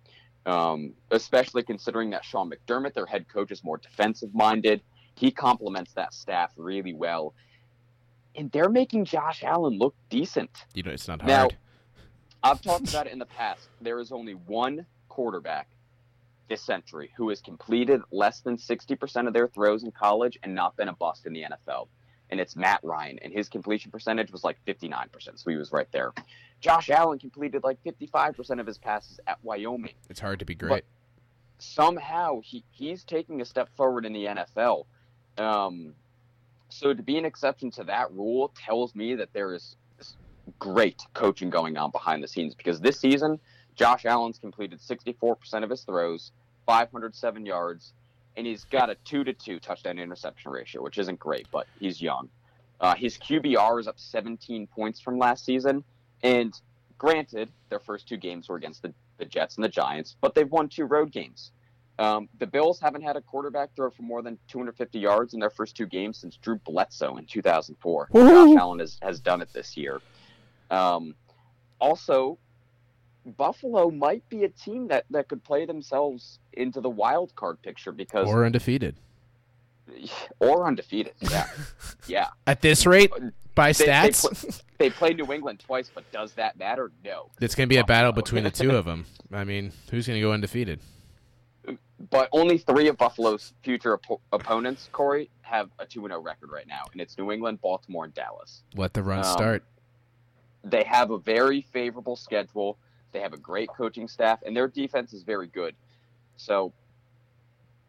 [SPEAKER 2] Um, especially considering that Sean McDermott, their head coach, is more defensive minded. He complements that staff really well. And they're making Josh Allen look decent.
[SPEAKER 1] You know, it's not
[SPEAKER 2] Now-
[SPEAKER 1] hard.
[SPEAKER 2] I've talked [LAUGHS] about it in the past. There is only one quarterback this century who has completed less than 60% of their throws in college and not been a bust in the NFL. And it's Matt Ryan. And his completion percentage was like 59%. So he was right there. Josh Allen completed like 55% of his passes at Wyoming.
[SPEAKER 1] It's hard to be great.
[SPEAKER 2] Somehow he, he's taking a step forward in the NFL. Um, so to be an exception to that rule tells me that there is great coaching going on behind the scenes because this season, Josh Allen's completed 64% of his throws, 507 yards, and he's got a 2 to 2 touchdown interception ratio, which isn't great, but he's young. Uh, his QBR is up 17 points from last season. And granted, their first two games were against the, the Jets and the Giants, but they've won two road games. Um, the Bills haven't had a quarterback throw for more than 250 yards in their first two games since Drew Bledsoe in 2004.
[SPEAKER 1] Woo-hoo.
[SPEAKER 2] Josh Allen has, has done it this year. Um, also, Buffalo might be a team that, that could play themselves into the wild card picture because
[SPEAKER 1] Or undefeated. [LAUGHS]
[SPEAKER 2] or undefeated. Yeah, [LAUGHS] yeah.
[SPEAKER 1] At this rate, by
[SPEAKER 2] They- they
[SPEAKER 1] stats,
[SPEAKER 2] pl- They played New England twice, but does that matter? No.
[SPEAKER 1] it's going to be a battle between the two of them. I mean, who's going to go undefeated?
[SPEAKER 2] But only three of Buffalo's future oppo- opponents, Corey, have a 2 0 record right now, and it's New England, Baltimore, and Dallas.
[SPEAKER 1] Let the run
[SPEAKER 2] Um,
[SPEAKER 1] start.
[SPEAKER 2] They have a very favorable schedule. They have a great coaching staff, and their defense is very good. So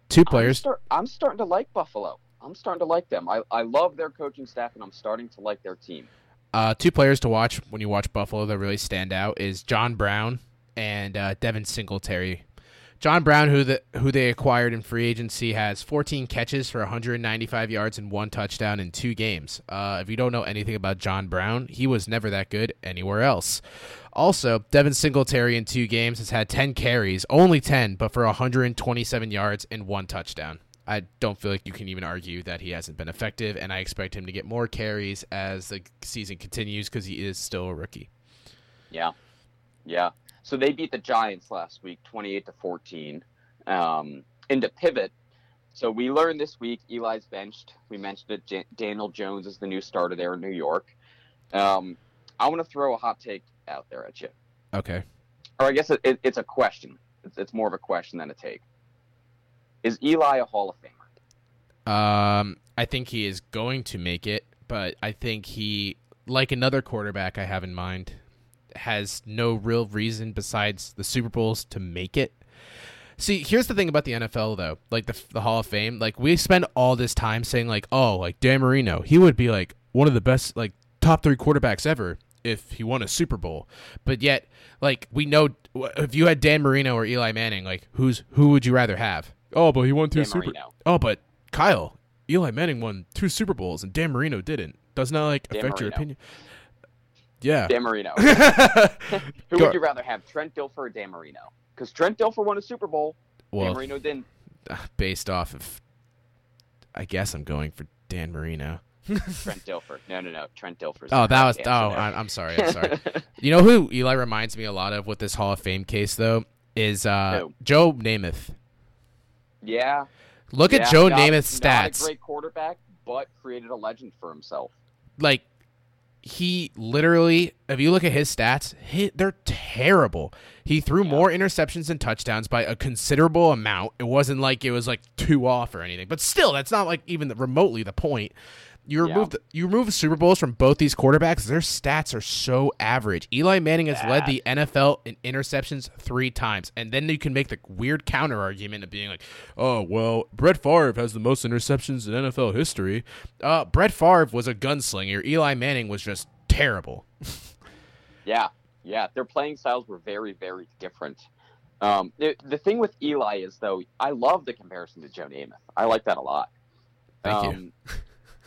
[SPEAKER 1] Two
[SPEAKER 2] I'm,
[SPEAKER 1] players.
[SPEAKER 2] start, I'm starting to like Buffalo. I'm starting to like them. I, I love their coaching staff, and I'm starting to like their team.
[SPEAKER 1] Uh, two players to watch when you watch Buffalo that really stand out is John Brown and uh, Devin Singletary. John Brown, who the who they acquired in free agency, has 14 catches for 195 yards and one touchdown in two games. Uh, if you don't know anything about John Brown, he was never that good anywhere else. Also, Devin Singletary in two games has had 10 carries, only 10, but for 127 yards and one touchdown. I don't feel like you can even argue that he hasn't been effective, and I expect him to get more carries as the season continues because he is still a rookie.
[SPEAKER 2] Yeah, yeah. So they beat the Giants last week, twenty-eight to fourteen. Um, into pivot. So we learned this week Eli's benched. We mentioned it. Daniel Jones is the new starter there in New York. Um, I want to throw a hot take out there at you,
[SPEAKER 1] Okay.
[SPEAKER 2] or I guess it, it, it's a question. It's, it's more of a question than a take. Is Eli a Hall of Famer?
[SPEAKER 1] Um, I think he is going to make it, but I think he, like another quarterback I have in mind, has no real reason besides the Super Bowls to make it. See, here's the thing about the NFL though, like the the Hall of Fame. Like we spend all this time saying like, oh, like Dan Marino, he would be like one of the best, like top three quarterbacks ever if he won a Super Bowl. But yet, like we know, if you had Dan Marino or Eli Manning, like who's who would you rather have? Oh, but he won two
[SPEAKER 2] Dan
[SPEAKER 1] Super.
[SPEAKER 2] Marino.
[SPEAKER 1] Oh, but Kyle, Eli Manning won two Super Bowls and Dan Marino didn't. Doesn't that like
[SPEAKER 2] Dan
[SPEAKER 1] affect your opinion? Yeah.
[SPEAKER 2] Dan Marino. [LAUGHS] Who
[SPEAKER 1] Go-
[SPEAKER 2] would you rather have, Trent Dilfer or Dan Marino? Because Trent Dilfer won a Super Bowl. Dan Marino didn't.
[SPEAKER 1] based off of, I guess I'm going for Dan Marino. [LAUGHS]
[SPEAKER 2] Trent Dilfer. No, no, no. Trent Dilfer.
[SPEAKER 1] Oh, that was. Oh, I'm, I'm sorry. I'm sorry. [LAUGHS] you know who Eli reminds me a lot of with this Hall of Fame case though is uh? Joe Namath.
[SPEAKER 2] Yeah.
[SPEAKER 1] Look
[SPEAKER 2] yeah,
[SPEAKER 1] at Joe
[SPEAKER 2] not-
[SPEAKER 1] Namath's
[SPEAKER 2] Not a
[SPEAKER 1] stats.
[SPEAKER 2] great quarterback, but created a legend for himself.
[SPEAKER 1] like he literally if you look at his stats he, they're terrible he threw
[SPEAKER 2] Yeah.
[SPEAKER 1] more interceptions than touchdowns by a considerable amount it wasn't like it was like two off or anything but still that's not like even remotely the point you
[SPEAKER 2] Yeah.
[SPEAKER 1] remove the, you remove Super Bowls from both these quarterbacks. Their stats are so average. Eli Manning has led the NFL in interceptions three times, and then you can make the weird counter argument of being like, "Oh well, Brett Favre has the most interceptions in NFL history." Uh, Brett Favre was a gunslinger. Eli Manning was just terrible.
[SPEAKER 2] Yeah, yeah. Their playing styles were very, very different. Um, the, the thing with Eli is though, I love the comparison to Joe Namath. I like that a lot.
[SPEAKER 1] Thank you. [LAUGHS]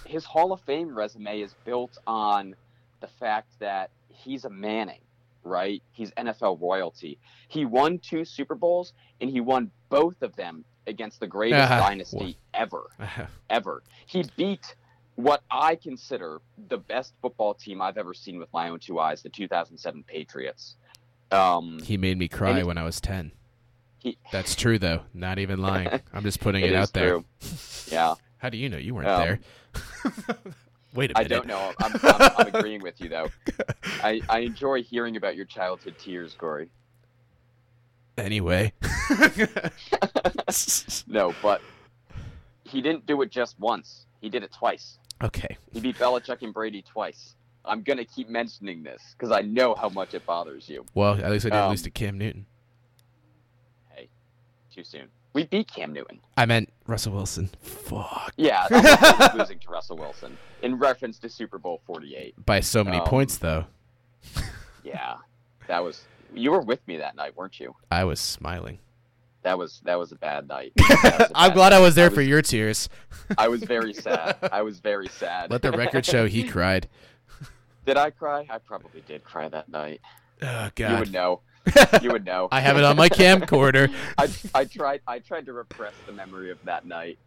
[SPEAKER 2] His Hall of Fame resume is built on the fact that he's a Manning, right? He's NFL royalty. He won two Super Bowls, and he won both of them against the greatest
[SPEAKER 1] Ah,
[SPEAKER 2] dynasty ever, ever. He beat what I consider the best football team I've ever seen with my own two eyes, the 2007 Patriots. Um,
[SPEAKER 1] He made me cry
[SPEAKER 2] he-
[SPEAKER 1] when I was 10.
[SPEAKER 2] he,
[SPEAKER 1] That's true, though. Not even lying. [LAUGHS] I'm just putting it out there.
[SPEAKER 2] true. Yeah,
[SPEAKER 1] How do you know you weren't
[SPEAKER 2] Um,
[SPEAKER 1] there? [LAUGHS] Wait a minute.
[SPEAKER 2] I don't know. I'm, I'm, I'm agreeing with you though. [LAUGHS] I, I enjoy hearing about your childhood tears, Corey.
[SPEAKER 1] Anyway. [LAUGHS]
[SPEAKER 2] No, but he didn't do it just once. He did it twice.
[SPEAKER 1] okay.
[SPEAKER 2] He beat Belichick and Brady twice. I'm gonna keep mentioning this because I know how much it bothers you.
[SPEAKER 1] Well, at least I didn't
[SPEAKER 2] Um,
[SPEAKER 1] lose to Cam Newton.
[SPEAKER 2] Hey, too soon. We beat Cam Newton.
[SPEAKER 1] I meant Russell Wilson. Fuck.
[SPEAKER 2] Yeah, I'm losing to Russell Wilson in reference to Super Bowl 48.
[SPEAKER 1] By so many
[SPEAKER 2] Um,
[SPEAKER 1] points, though.
[SPEAKER 2] Yeah, that was. You were with me that night, weren't you?
[SPEAKER 1] I was smiling.
[SPEAKER 2] That was that was a bad night. [LAUGHS] Was a
[SPEAKER 1] I'm
[SPEAKER 2] bad
[SPEAKER 1] glad I was there
[SPEAKER 2] I
[SPEAKER 1] for your tears.
[SPEAKER 2] I was very sad. I was very sad.
[SPEAKER 1] Let the record show he [LAUGHS] cried.
[SPEAKER 2] did I cry? I probably did cry that night.
[SPEAKER 1] Oh, God.
[SPEAKER 2] You would know. You would know.
[SPEAKER 1] I have it on my camcorder. [LAUGHS]
[SPEAKER 2] I, I tried I tried to repress the memory of that night.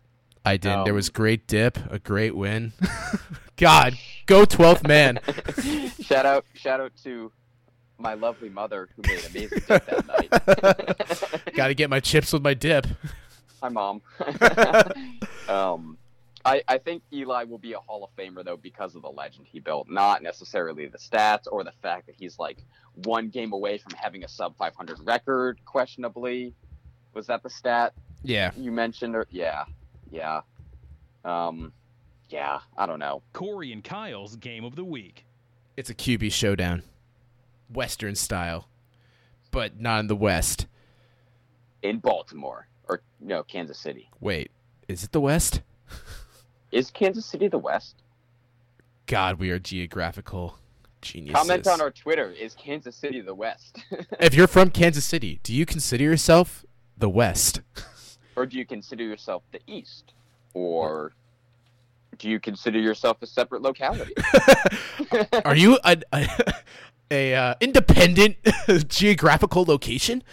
[SPEAKER 1] I did. there
[SPEAKER 2] Um,
[SPEAKER 1] was great dip, a great win. [LAUGHS] God, go 12th man. [LAUGHS]
[SPEAKER 2] shout out shout out to my lovely mother who made amazing dip that night.
[SPEAKER 1] Got to get my chips with my dip.
[SPEAKER 2] Hi mom. um I, I think Eli will be a Hall of Famer though because of the legend he built, not necessarily the stats or the fact that he's like one game away from having a sub 500 record, questionably. Was that the stat
[SPEAKER 1] Yeah.
[SPEAKER 2] you mentioned? Or yeah, yeah, um, yeah. I don't know.
[SPEAKER 3] Corey and Kyle's game of the week.
[SPEAKER 1] It's a QB showdown. Western style. But not in the West.
[SPEAKER 2] In Baltimore or no Kansas City.
[SPEAKER 1] Wait, is it the West? [LAUGHS]
[SPEAKER 2] Is Kansas City the West?
[SPEAKER 1] God, we are geographical geniuses.
[SPEAKER 2] Comment on our Twitter. Is Kansas City the West? [LAUGHS]
[SPEAKER 1] If you're from Kansas City, do you consider yourself the West?
[SPEAKER 2] or do you consider yourself the East? Or do you consider yourself a separate locality? [LAUGHS]
[SPEAKER 1] Are you a, a, a uh, independent [LAUGHS] geographical location?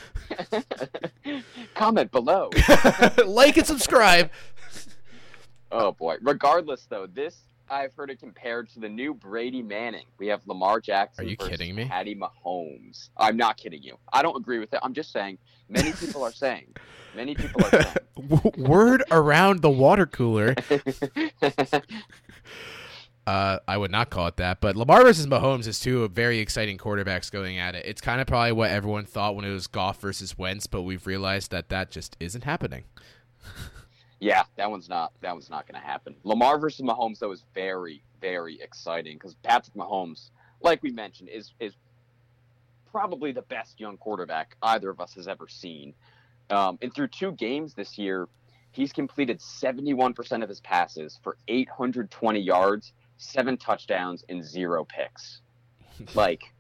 [SPEAKER 2] Comment below.
[SPEAKER 1] like and subscribe.
[SPEAKER 2] Oh boy. Regardless, though, this I've heard it compared to the new Brady Manning. We have Lamar Jackson.
[SPEAKER 1] Are you
[SPEAKER 2] versus
[SPEAKER 1] kidding me?
[SPEAKER 2] Patty Mahomes. I'm not kidding you. I don't agree with it. I'm just saying. Many people are saying. Many people are saying. [LAUGHS]
[SPEAKER 1] Word around the water cooler. [LAUGHS] Uh, I would not call it that, but Lamar versus Mahomes is two very exciting quarterbacks going at it. It's kind of probably what everyone thought when it was Goff versus Wentz, but we've realized that that just isn't happening. [LAUGHS]
[SPEAKER 2] Yeah, that one's not that one's not going to happen. Lamar versus Mahomes though is very very exciting because Patrick Mahomes, like we mentioned, is is probably the best young quarterback either of us has ever seen. Um, and through two games this year, he's completed 71% of his passes for 820 yards, seven touchdowns, and zero picks. like,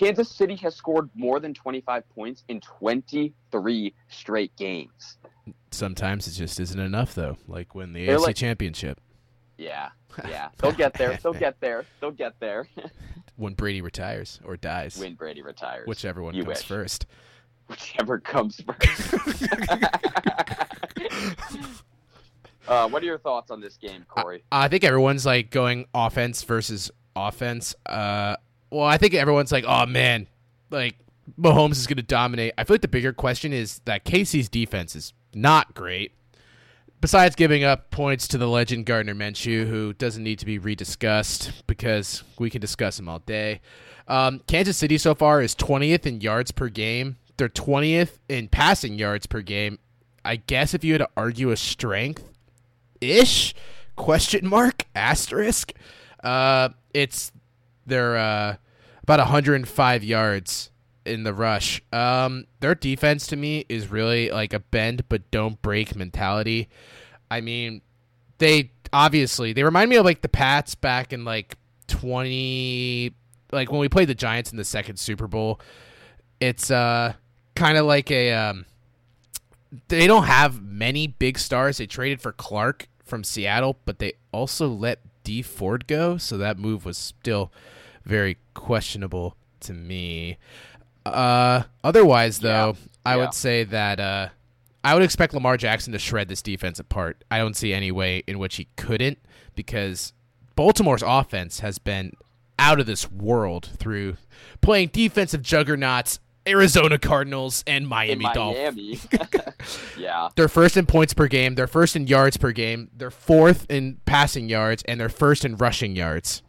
[SPEAKER 2] Kansas City has scored more than 25 points in 23 straight games.
[SPEAKER 1] Sometimes it just isn't enough, though. Like when the
[SPEAKER 2] They're
[SPEAKER 1] AFC
[SPEAKER 2] like-
[SPEAKER 1] Championship,
[SPEAKER 2] Yeah, yeah. [LAUGHS] They'll get there. They'll get there. They'll get there. [LAUGHS]
[SPEAKER 1] when Brady retires or dies,
[SPEAKER 2] when Brady retires.
[SPEAKER 1] whichever one
[SPEAKER 2] You
[SPEAKER 1] comes
[SPEAKER 2] wish.
[SPEAKER 1] first.
[SPEAKER 2] Whichever comes [LAUGHS] first. uh, what are your thoughts on this game, Corey?
[SPEAKER 1] I think everyone's like going offense versus offense. Uh, well, I think everyone's like, oh man, like Mahomes is going to dominate. I feel like the bigger question is that Casey's defense is not great. Besides giving up points to the legend Gardner Minshew, who doesn't need to be rediscussed because we can discuss him all day. Um, Kansas City so far is 20th in yards per game. They're 20th in passing yards per game. I guess if you had to argue a strength, ish question mark asterisk uh it's they're uh about 105 yards in the rush. Um their defense to me is really like a bend but don't break mentality. I mean they obviously they remind me of like the pats back in like 20 like when we played the giants in the second super bowl. It's uh kind of like a um they don't have many big stars. They traded for Clark from Seattle, but they also let Dee Ford go, so that move was still very questionable to me. Uh, otherwise, though, I
[SPEAKER 2] Yeah.
[SPEAKER 1] would say that uh, I would expect Lamar Jackson to shred this defense apart. I don't see any way in which he couldn't because Baltimore's offense has been out of this world through playing defensive juggernauts, Arizona Cardinals, and
[SPEAKER 2] In
[SPEAKER 1] Miami, Dolphins. [LAUGHS]
[SPEAKER 2] Yeah.
[SPEAKER 1] They're first in points per game. They're first in yards per game. They're fourth in passing yards, and they're first in rushing yards.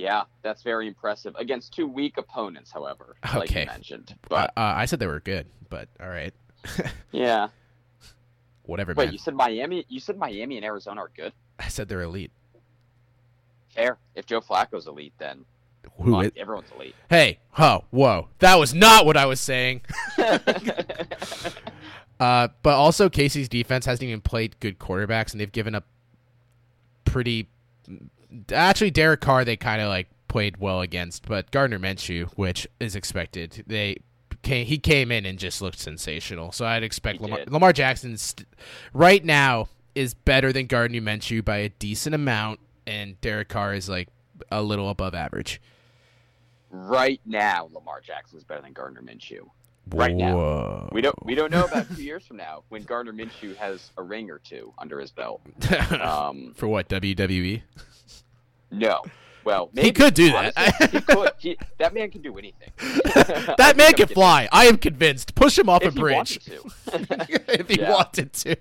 [SPEAKER 2] Yeah, that's very impressive against two weak opponents, however, like you mentioned. But
[SPEAKER 1] uh, I said they were good, but all right, [LAUGHS]
[SPEAKER 2] yeah,
[SPEAKER 1] whatever,
[SPEAKER 2] wait,
[SPEAKER 1] man.
[SPEAKER 2] you said Miami? You said Miami and Arizona are good.
[SPEAKER 1] I said they're elite.
[SPEAKER 2] Fair. If Joe Flacco's elite, then
[SPEAKER 1] Who
[SPEAKER 2] well,
[SPEAKER 1] is?
[SPEAKER 2] everyone's elite.
[SPEAKER 1] Hey, ho, whoa! That was not what I was saying. [LAUGHS] [LAUGHS] Uh, but also Casey's defense hasn't even played good quarterbacks, and they've given up pretty. Actually, Derek Carr they kind of like played well against, but Gardner Minshew, which is expected, they came, he came in and just looked sensational. So I'd expect Lamar. Lamar Jackson st- right now is better than Gardner Minshew by a decent amount, and Derek Carr is like a little above average.
[SPEAKER 2] right now, Lamar Jackson is better than Gardner Minshew. Right now.
[SPEAKER 1] Whoa.
[SPEAKER 2] We don't we don't know about [LAUGHS] two years from now when Gardner Minshew has a ring or two under his belt. [LAUGHS] Um,
[SPEAKER 1] For what? WWE?
[SPEAKER 2] No. Well, maybe,
[SPEAKER 1] could do that.
[SPEAKER 2] he could. He, that man can do anything. [LAUGHS]
[SPEAKER 1] That [LAUGHS] man can fly. I am convinced. Push him off
[SPEAKER 2] If
[SPEAKER 1] a
[SPEAKER 2] he
[SPEAKER 1] bridge
[SPEAKER 2] wanted to. [LAUGHS]
[SPEAKER 1] if he
[SPEAKER 2] Yeah.
[SPEAKER 1] wanted to.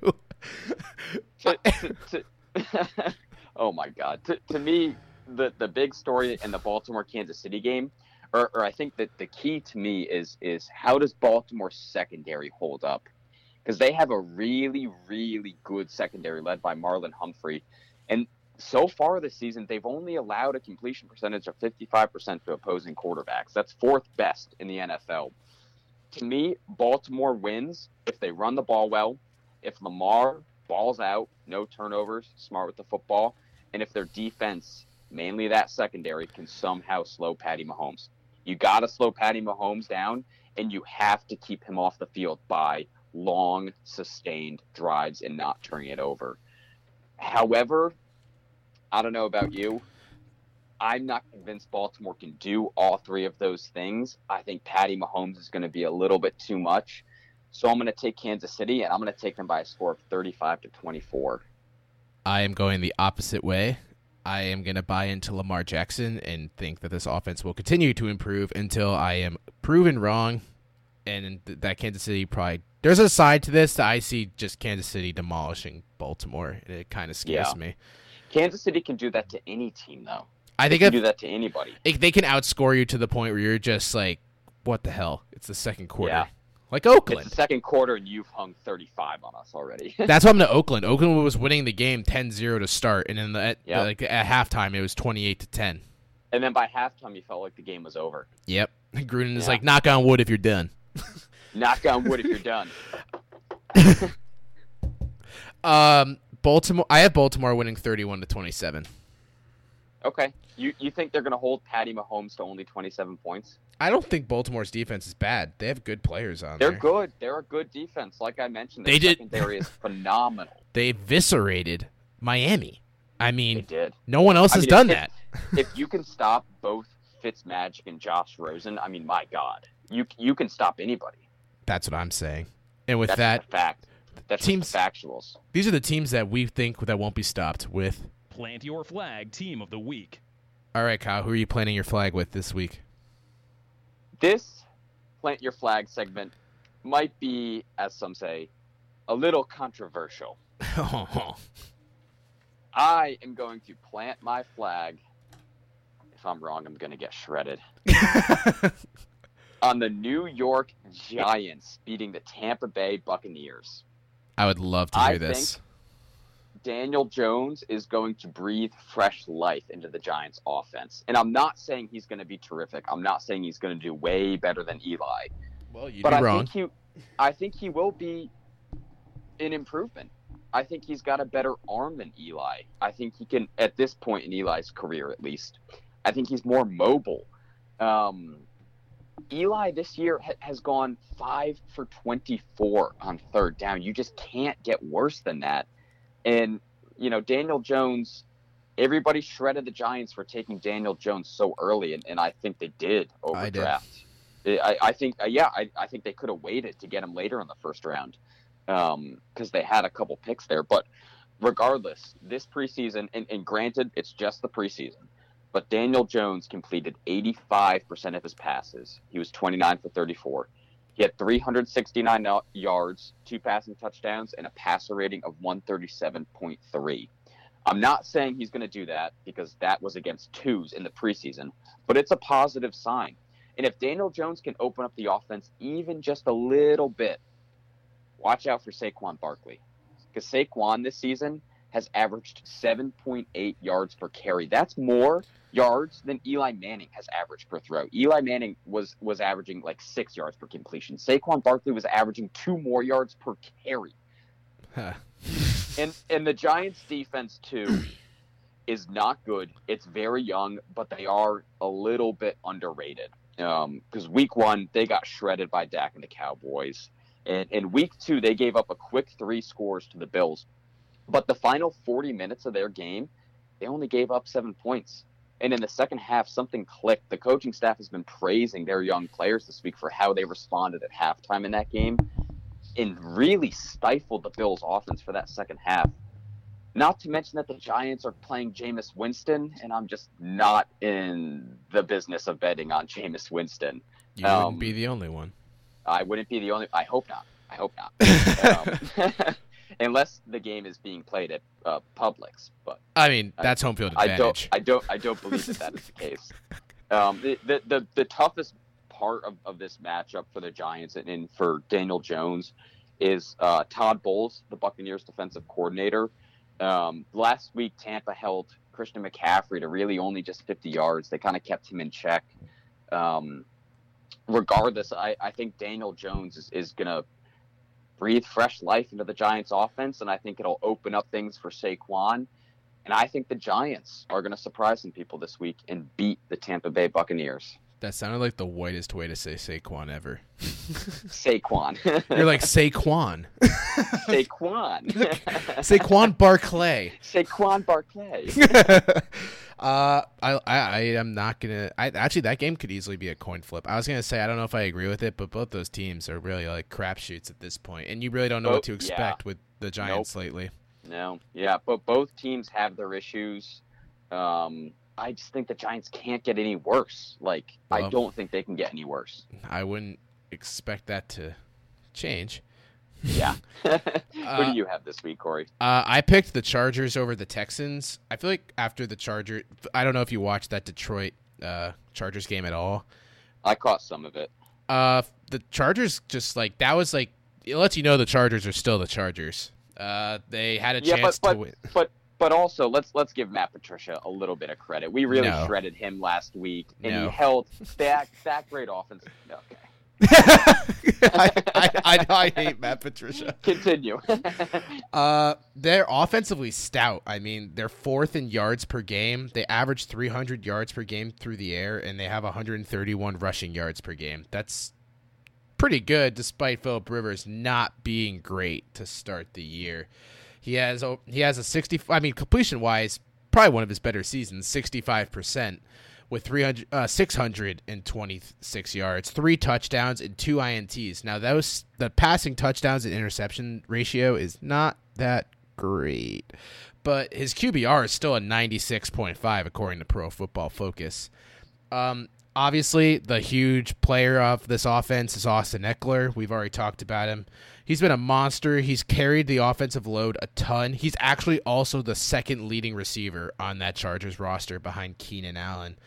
[SPEAKER 2] to, to, to- oh my god to, to me the the big story in the baltimore kansas city game or, or i think that the key to me is is how does Baltimore secondary hold up because they have a really really good secondary led by marlon humphrey and so far this season they've only allowed a completion percentage of 55% to opposing quarterbacks that's fourth best in the nfl to me baltimore wins if they run the ball well if lamar balls out, no turnovers, smart with the football, and if their defense, mainly that secondary, can somehow slow Patty Mahomes. You got to slow Patty Mahomes down, and you have to keep him off the field by long, sustained drives and not turning it over. However, I don't know about you. I'm not convinced Baltimore can do all three of those things. I think Patty Mahomes is going to be a little bit too much. So I'm going to take Kansas City, and I'm going to take them by a score of 35 to 24.
[SPEAKER 1] I am going the opposite way. I am going to buy into Lamar Jackson and think that this offense will continue to improve until I am proven wrong. And that Kansas City probably. There's a side to this that I see just Kansas City demolishing Baltimore, and it kind of scares
[SPEAKER 2] Yeah.
[SPEAKER 1] me.
[SPEAKER 2] Kansas City can do that to any team, though.
[SPEAKER 1] I
[SPEAKER 2] They
[SPEAKER 1] think
[SPEAKER 2] can
[SPEAKER 1] if,
[SPEAKER 2] do that to anybody.
[SPEAKER 1] they can outscore you to the point where you're just like, what the hell? It's the second quarter.
[SPEAKER 2] Yeah.
[SPEAKER 1] Like
[SPEAKER 2] It's
[SPEAKER 1] Oakland.
[SPEAKER 2] the second quarter, and you've hung 35 on us already. [LAUGHS]
[SPEAKER 1] That's what I'm to Oakland. Oakland was winning the game 10-0 to start, and then the, at,
[SPEAKER 2] Yeah.
[SPEAKER 1] like at halftime it was 28 to 10.
[SPEAKER 2] and then by halftime, you felt like the game was over.
[SPEAKER 1] Yep. [LAUGHS] Gruden is like, knock on wood if you're done. [LAUGHS]
[SPEAKER 2] Knock on wood if you're done.
[SPEAKER 1] Um, Baltimore. I have Baltimore winning 31 to 27.
[SPEAKER 2] Okay. You you think they're going to hold Patty Mahomes to only 27 points?
[SPEAKER 1] I don't think Baltimore's defense is bad. They have good players on there.
[SPEAKER 2] They're
[SPEAKER 1] there.
[SPEAKER 2] good. They're a good defense. Like I mentioned, their
[SPEAKER 1] They did-
[SPEAKER 2] secondary is phenomenal. [LAUGHS]
[SPEAKER 1] They eviscerated Miami. I
[SPEAKER 2] They
[SPEAKER 1] mean,
[SPEAKER 2] did.
[SPEAKER 1] no one else
[SPEAKER 2] I
[SPEAKER 1] has
[SPEAKER 2] mean,
[SPEAKER 1] done
[SPEAKER 2] if-
[SPEAKER 1] that.
[SPEAKER 2] if [LAUGHS] you can stop both Fitzmagic and Josh Rosen, I mean, my God, you you can stop anybody.
[SPEAKER 1] That's what I'm saying. And with
[SPEAKER 2] That's
[SPEAKER 1] that,
[SPEAKER 2] fact. That's
[SPEAKER 1] teams-
[SPEAKER 2] just the factuals.
[SPEAKER 1] these are the teams that we think that won't be stopped with.
[SPEAKER 3] Plant your flag team of the week.
[SPEAKER 1] All right, Kyle, who are you planting your flag with this week?
[SPEAKER 2] This plant your flag segment might be, as some say, a little controversial. [LAUGHS] I am going to plant my flag. If I'm wrong, I'm going to get shredded. [LAUGHS] On the New York Giants beating the Tampa Bay Buccaneers.
[SPEAKER 1] I would love to
[SPEAKER 2] I
[SPEAKER 1] hear this.
[SPEAKER 2] Daniel Jones is going to breathe fresh life into the Giants offense. And I'm not saying he's going to be terrific. I'm not saying he's going to do way better than Eli.
[SPEAKER 1] Well, you'd
[SPEAKER 2] but
[SPEAKER 1] be
[SPEAKER 2] I
[SPEAKER 1] wrong.
[SPEAKER 2] think he I think he will be an improvement. I think he's got a better arm than Eli. I think he can at this point in Eli's career at least. I think he's more mobile. Um, Eli this year ha- has gone 5 for 24 on third down. You just can't get worse than that. And you know, Daniel Jones everybody shredded the Giants for taking Daniel Jones so early and, and I think they did
[SPEAKER 1] I
[SPEAKER 2] over
[SPEAKER 1] did.
[SPEAKER 2] draft. I, I think, uh, yeah, I, I think they could have waited to get him later in the first round because they had a couple picks there. But regardless, this preseason, and, and granted, it's just the preseason, but Daniel Jones completed 85% of his passes. He was 29 for 34. He had 369 yards, two passing touchdowns, and a passer rating of 137.3. I'm not saying he's going to do that because that was against twos in the preseason, but it's a positive sign. And if Daniel Jones can open up the offense even just a little bit, watch out for Saquon Barkley. Because Saquon this season has averaged 7.8 yards per carry. That's more yards than Eli Manning has averaged per throw. Eli Manning was was averaging like six yards per completion. Saquon Barkley was averaging two more yards per carry.
[SPEAKER 1] Huh.
[SPEAKER 2] And and the Giants defense too [CLEARS THROAT] is not good. It's very young, but they are a little bit underrated. Because um, week one they got shredded by Dak and the Cowboys, and in week two they gave up a quick three scores to the Bills. But the final 40 minutes of their game, they only gave up seven points. And in the second half, something clicked. The coaching staff has been praising their young players this week for how they responded at halftime in that game and really stifled the Bills' offense for that second half. Not to mention that the Giants are playing Jameis Winston, and I'm just not in the business of betting on Jameis Winston.
[SPEAKER 1] You um, wouldn't be the only one.
[SPEAKER 2] I wouldn't be the only. I hope not. I hope not. [LAUGHS] um, [LAUGHS] unless the game is being played at uh, Publix. But
[SPEAKER 1] I mean, that's I, home field advantage.
[SPEAKER 2] I don't. I don't. I don't believe that that is the [LAUGHS] case. Um, the, the, the the toughest part of, of this matchup for the Giants and, and for Daniel Jones is uh, Todd Bowles, the Buccaneers defensive coordinator. Um, last week, Tampa held Christian McCaffrey to really only just 50 yards. They kind of kept him in check. Um, regardless, I, I think Daniel Jones is, is going to breathe fresh life into the Giants offense, and I think it'll open up things for Saquon. And I think the Giants are going to surprise some people this week and beat the Tampa Bay Buccaneers.
[SPEAKER 1] That sounded like the whitest way to say Saquon ever. [LAUGHS]
[SPEAKER 2] Saquon. [LAUGHS]
[SPEAKER 1] You're like Saquon. [LAUGHS]
[SPEAKER 2] Saquon.
[SPEAKER 1] Saquon Barkley.
[SPEAKER 2] Saquon Barkley.
[SPEAKER 1] Uh, I, I, I am not gonna. I actually that game could easily be a coin flip. I was gonna say I don't know if I agree with it, but both those teams are really like crapshoots at this point, and you really don't know what to expect yeah. with the Giants nope. lately.
[SPEAKER 2] No, yeah, but both teams have their issues. Um, I just think the Giants can't get any worse. Like well, I don't think they can get any worse.
[SPEAKER 1] I wouldn't expect that to change.
[SPEAKER 2] Yeah. [LAUGHS] Who uh, do you have this week, Corey?
[SPEAKER 1] Uh, I picked the Chargers over the Texans. I feel like after the Charger, I don't know if you watched that Detroit uh, Chargers game at all.
[SPEAKER 2] I caught some of it.
[SPEAKER 1] Uh, the Chargers just like that was like it lets you know the Chargers are still the Chargers. Uh, they had a
[SPEAKER 2] yeah,
[SPEAKER 1] chance
[SPEAKER 2] but, but,
[SPEAKER 1] to win.
[SPEAKER 2] But but also let's let's give Matt Patricia a little bit of credit. We really no. shredded him last week, and no. he held [LAUGHS] that that great offense. Okay. [LAUGHS]
[SPEAKER 1] I, I, I, I, hate Matt Patricia.
[SPEAKER 2] Continue. [LAUGHS]
[SPEAKER 1] uh, they're offensively stout. I mean, they're fourth in yards per game. They average 300 yards per game through the air, and they have 131 rushing yards per game. That's pretty good, despite Philip Rivers not being great to start the year. He has he has a 60. I mean, completion wise, probably one of his better seasons, 65 percent with 300, uh, 626 yards, three touchdowns, and two INTs. Now, those the passing touchdowns and interception ratio is not that great, but his QBR is still a 96.5 according to Pro Football Focus. Um, obviously, the huge player of this offense is Austin Ekeler. We've already talked about him. He's been a monster. He's carried the offensive load a ton. He's actually also the second leading receiver on that Chargers roster behind Keenan Allen.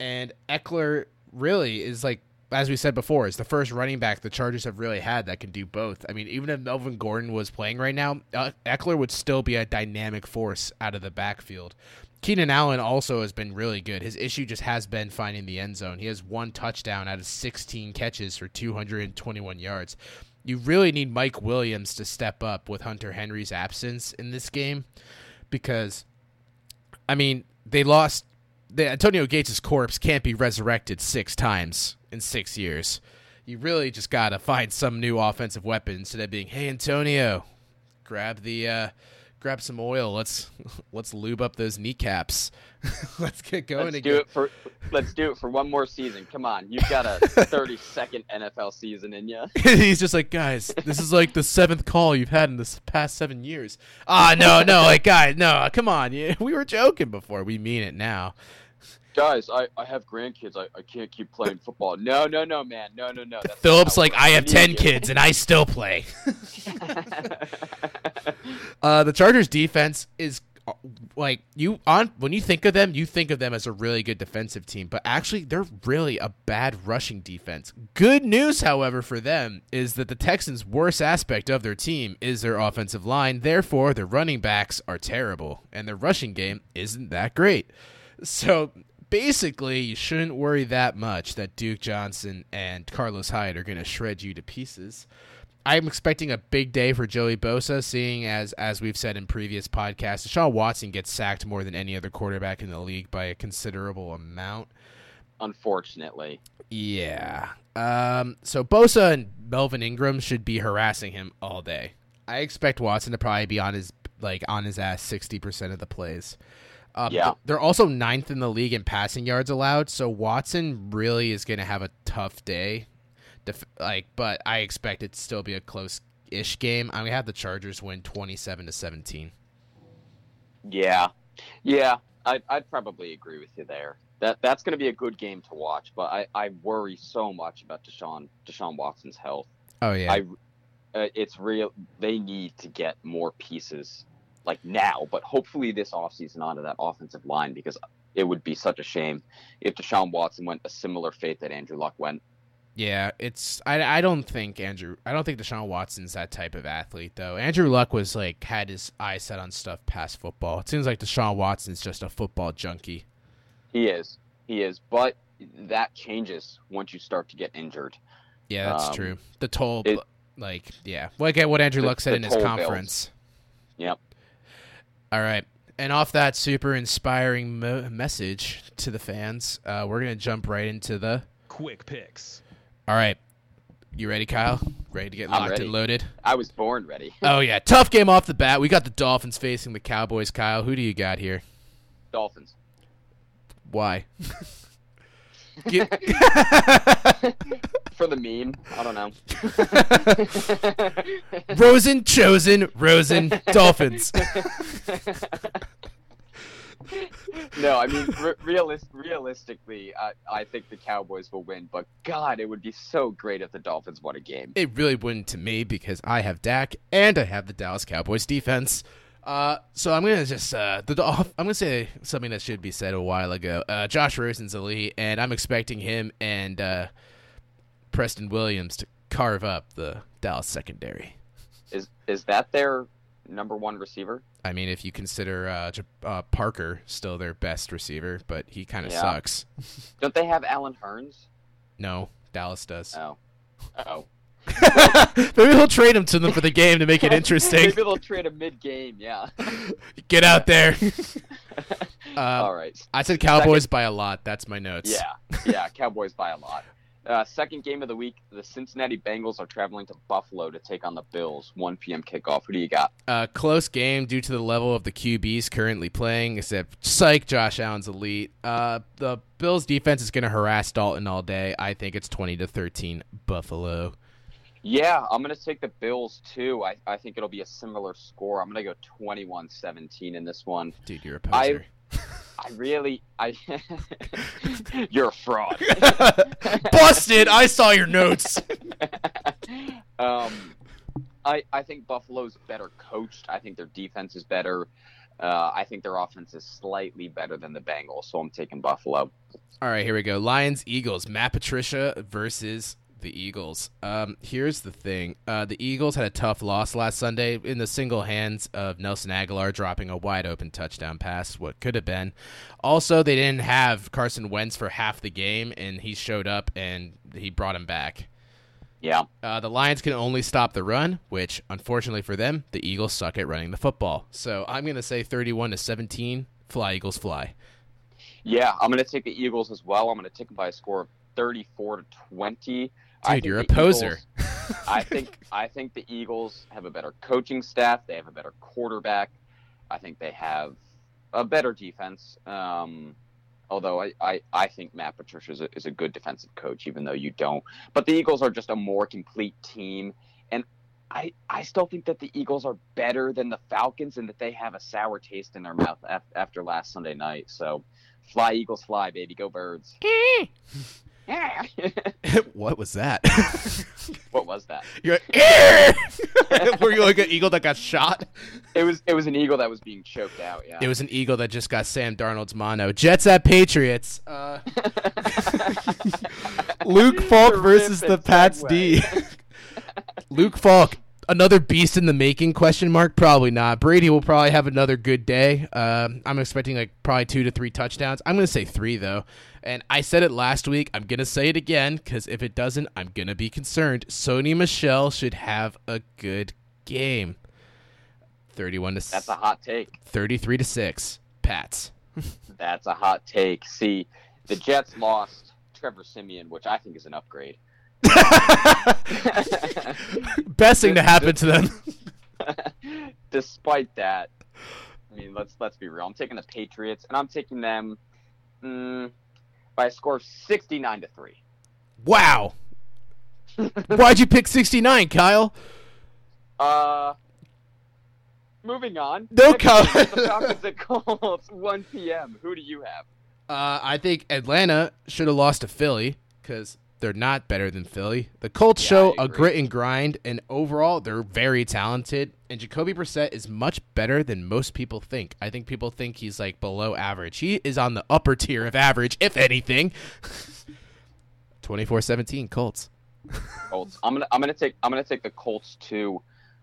[SPEAKER 1] And Ekeler really is like, as we said before, is the first running back the Chargers have really had that can do both. I mean, even if Melvin Gordon was playing right now, uh, Ekeler would still be a dynamic force out of the backfield. Keenan Allen also has been really good. His issue just has been finding the end zone. He has one touchdown out of 16 catches for 221 yards. You really need Mike Williams to step up with Hunter Henry's absence in this game because, I mean, they lost the Antonio Gates' corpse can't be resurrected six times in six years. You really just gotta find some new offensive weapon instead of being, "Hey Antonio, grab the uh, grab some oil. Let's [LAUGHS] let's lube up those kneecaps. [LAUGHS] let's get going
[SPEAKER 2] Let's
[SPEAKER 1] again.
[SPEAKER 2] do it for let's do it for one more season. Come on, you've got a [LAUGHS] 30 second NFL season in you.
[SPEAKER 1] He's just like, guys, this is like the seventh call you've had in the past seven years. Ah, no, no, like, guys, no, come on. We were joking before. We mean it now.
[SPEAKER 2] Guys, I, I have grandkids. I, I can't keep playing football. No, no, no, man. No, no, no. That's not
[SPEAKER 1] Philip's
[SPEAKER 2] how it
[SPEAKER 1] like. I have 10 kids and I still play. [LAUGHS] [LAUGHS] Uh, the Chargers defense is uh, like you on when you think of them, you think of them as a really good defensive team, but actually they're really a bad rushing defense. Good news, however, for them is that the Texans' worst aspect of their team is their offensive line. Therefore, their running backs are terrible and their rushing game isn't that great. So basically, you shouldn't worry that much that Duke Johnson and Carlos Hyde are going to shred you to pieces. I'm expecting a big day for Joey Bosa, seeing as as we've said in previous podcasts, Deshaun Watson gets sacked more than any other quarterback in the league by a considerable amount.
[SPEAKER 2] Unfortunately.
[SPEAKER 1] Yeah. Um. So Bosa and Melvin Ingram should be harassing him all day. I expect Watson to probably be on his like on his ass sixty percent of the plays. Um,
[SPEAKER 2] Yeah.
[SPEAKER 1] They're also ninth in the league in passing yards allowed, so Watson really is going to have a tough day. Def- like, but I expect it to still be a close-ish game. I'm gonna have the Chargers win twenty-seven to seventeen.
[SPEAKER 2] Yeah, yeah, I'd, I'd probably agree with you there. That that's going to be a good game to watch, but I, I worry so much about Deshaun Deshaun Watson's health.
[SPEAKER 1] Oh yeah.
[SPEAKER 2] I, uh, it's real. They need to get more pieces like now, but hopefully this offseason onto that offensive line because it would be such a shame if Deshaun Watson went a similar fate that Andrew Luck went.
[SPEAKER 1] Yeah, it's I, I don't think Andrew I don't think Deshaun Watson's that type of athlete though. Andrew Luck was like had his eyes set on stuff past football. It seems like Deshaun Watson's just a football junkie.
[SPEAKER 2] He is, he is, but that changes once you start to get injured.
[SPEAKER 1] Yeah, that's
[SPEAKER 2] Um,
[SPEAKER 1] true. The toll
[SPEAKER 2] it-
[SPEAKER 1] like yeah. Like what Andrew
[SPEAKER 2] The-
[SPEAKER 1] Luck said in his
[SPEAKER 2] toll bills.
[SPEAKER 1] conference.
[SPEAKER 2] Yep.
[SPEAKER 1] All right. And off that super inspiring mo- message to the fans, uh, we're going to jump right into the
[SPEAKER 3] Quick picks.
[SPEAKER 1] All right. You ready, Kyle? Ready to get
[SPEAKER 2] I'm
[SPEAKER 1] locked
[SPEAKER 2] ready.
[SPEAKER 1] and loaded?
[SPEAKER 2] I was born ready. [LAUGHS]
[SPEAKER 1] Oh yeah, tough game off the bat. We got the Dolphins facing the Cowboys. Kyle, who do you got here?
[SPEAKER 2] Dolphins.
[SPEAKER 1] Why? [LAUGHS] Get- [LAUGHS]
[SPEAKER 2] For the meme, I don't know. [LAUGHS]
[SPEAKER 1] Rosen chosen, Rosen Dolphins. [LAUGHS]
[SPEAKER 2] no, I mean re- realist, realistically, I, I think the Cowboys will win. But God, it would be so great if the Dolphins won a game.
[SPEAKER 1] It really wouldn't to me because I have Dak and I have the Dallas Cowboys defense. Uh, so I'm gonna just uh, the I'm gonna say something that should be said a while ago. Uh, Josh Rosen's elite, and I'm expecting him and uh, Preston Williams to carve up the Dallas secondary.
[SPEAKER 2] Is is that their number one receiver?
[SPEAKER 1] I mean, if you consider uh, uh, Parker still their best receiver, but he kind of
[SPEAKER 2] Yeah.
[SPEAKER 1] sucks.
[SPEAKER 2] Don't they have Allen Hurns?
[SPEAKER 1] No, Dallas does.
[SPEAKER 2] Oh, oh. [LAUGHS]
[SPEAKER 1] Maybe he'll trade him to them for the game to make it [LAUGHS] interesting.
[SPEAKER 2] Maybe they'll trade a mid game. Yeah. [LAUGHS]
[SPEAKER 1] Get out there. Um,
[SPEAKER 2] All right.
[SPEAKER 1] I said Cowboys by a lot. That's my notes.
[SPEAKER 2] Yeah, yeah, Cowboys by a lot. Uh, second game of the week, the Cincinnati Bengals are traveling to Buffalo to take on the Bills. 1 p.m. kickoff. Who do you got?
[SPEAKER 1] Uh, close game due to the level of the QBs currently playing. Except, psych, Josh Allen's elite. Uh, the Bills defense is going to harass Dalton all day. I think it's twenty to thirteen Buffalo.
[SPEAKER 2] Yeah, I'm going to take the Bills too. I, I think it'll be a similar score. I'm going to go 21 17 in this one.
[SPEAKER 1] Dude, you're a poser.
[SPEAKER 2] I really, I, [LAUGHS] you're a fraud. [LAUGHS]
[SPEAKER 1] Busted. I saw your notes. [LAUGHS]
[SPEAKER 2] um, I I think Buffalo's better coached. I think their defense is better. Uh, I think their offense is slightly better than the Bengals, so I'm taking Buffalo.
[SPEAKER 1] All right, here we go. Lions, Eagles. Matt Patricia versus the Eagles. Um, here's the thing. Uh, the Eagles had a tough loss last Sunday in the single hands of Nelson Agholor dropping a wide open touchdown pass, what could have been. Also, they didn't have Carson Wentz for half the game, and he showed up and he brought him back.
[SPEAKER 2] Yeah,
[SPEAKER 1] Uh, the Lions can only stop the run, which, unfortunately for them, the Eagles suck at running the football. So I'm going to say 31 to 17. Fly, Eagles, fly.
[SPEAKER 2] yeah. I'm going to take the Eagles as well. I'm going to take them by a score of 34 to 20. I
[SPEAKER 1] Dude,
[SPEAKER 2] think
[SPEAKER 1] you're a
[SPEAKER 2] the
[SPEAKER 1] poser.
[SPEAKER 2] Eagles- I [LAUGHS] think I think the Eagles have a better coaching staff. They have a better quarterback. I think they have a better defense. Um, although I, I, I think Matt Patricia is a, is a good defensive coach, even though you don't. But the Eagles are just a more complete team. And I, I still think that the Eagles are better than the Falcons and that they have a sour taste in their mouth af- after last Sunday night. So fly, Eagles, fly, baby. Go, birds. [LAUGHS]
[SPEAKER 1] what was that? [LAUGHS]
[SPEAKER 2] what was that?
[SPEAKER 1] You're like, [LAUGHS] were you like an eagle that got shot?
[SPEAKER 2] It was it was an eagle that was being choked out. Yeah.
[SPEAKER 1] It was an eagle that just got Sam Darnold's mono. Jets at Patriots. Uh, Luke Falk versus the Pats. D. Luke Falk, another beast in the making? Question mark. Probably not. Brady will probably have another good day. Um, I'm expecting like probably two to three touchdowns. I'm gonna say three though. And I said it last week. I'm gonna say it again because if it doesn't, I'm gonna be concerned. Sony Michel should have a good game. Thirty-one to
[SPEAKER 2] That's a hot take.
[SPEAKER 1] 33 to 6 pats [LAUGHS]
[SPEAKER 2] That's a hot take. See, the Jets lost Trevor Siemian, which I think is an upgrade. [LAUGHS]
[SPEAKER 1] best thing to happen to them [LAUGHS]
[SPEAKER 2] Despite that, I mean, let's let's be real. I'm taking the Patriots, and I'm taking them mm, by a score of 69 to three.
[SPEAKER 1] wow [LAUGHS] why'd you pick 69 kyle
[SPEAKER 2] Uh, moving on.
[SPEAKER 1] No
[SPEAKER 2] Next game is
[SPEAKER 1] comment.
[SPEAKER 2] The [LAUGHS] Falcons at Colts, [LAUGHS] 1 p.m. Who do you have?
[SPEAKER 1] uh, i think atlanta should have lost to philly because they're not better than philly the colts
[SPEAKER 2] Yeah,
[SPEAKER 1] show a grit and grind and overall they're very talented and jacoby Brissett is much better than most people think i think people think he's like below average he is on the upper tier of average if anything [LAUGHS] 24-17 colts
[SPEAKER 2] Colts. I'm gonna I'm gonna take I'm gonna take the Colts too.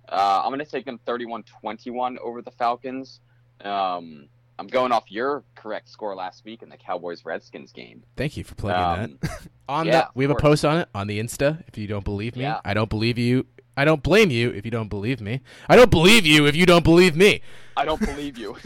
[SPEAKER 2] Uh, I'm gonna take them 31-21 over the Falcons. Um, I'm going off your correct score last week in the Cowboys Redskins game.
[SPEAKER 1] Thank you for plugging
[SPEAKER 2] Um,
[SPEAKER 1] that. [LAUGHS] on
[SPEAKER 2] yeah,
[SPEAKER 1] the, we have a post on it on the Insta. If you don't believe me,
[SPEAKER 2] Yeah.
[SPEAKER 1] I don't believe you. I don't blame you if you don't believe me. I don't believe you if you don't believe me.
[SPEAKER 2] I don't believe you.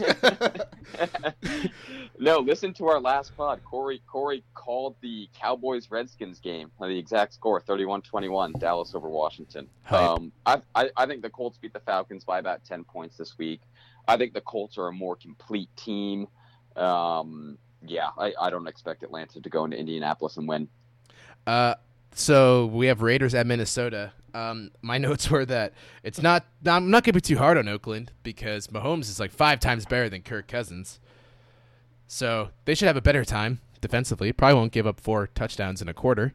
[SPEAKER 2] [LAUGHS] no, listen to our last pod. Corey Corey called the Cowboys Redskins game. uh, The exact score 31-21, Dallas over Washington. Um, I, I I think the Colts beat the Falcons by about 10 points this week. I think the Colts are a more complete team. Um, yeah, I, I don't expect Atlanta to go into Indianapolis and win.
[SPEAKER 1] Uh, so we have Raiders at Minnesota. Um, my [LAUGHS] notes were that it's not. I'm not gonna be too hard on Oakland because Mahomes is like five times better than Kirk Cousins. So they should have a better time defensively. Probably won't give up four touchdowns in a quarter.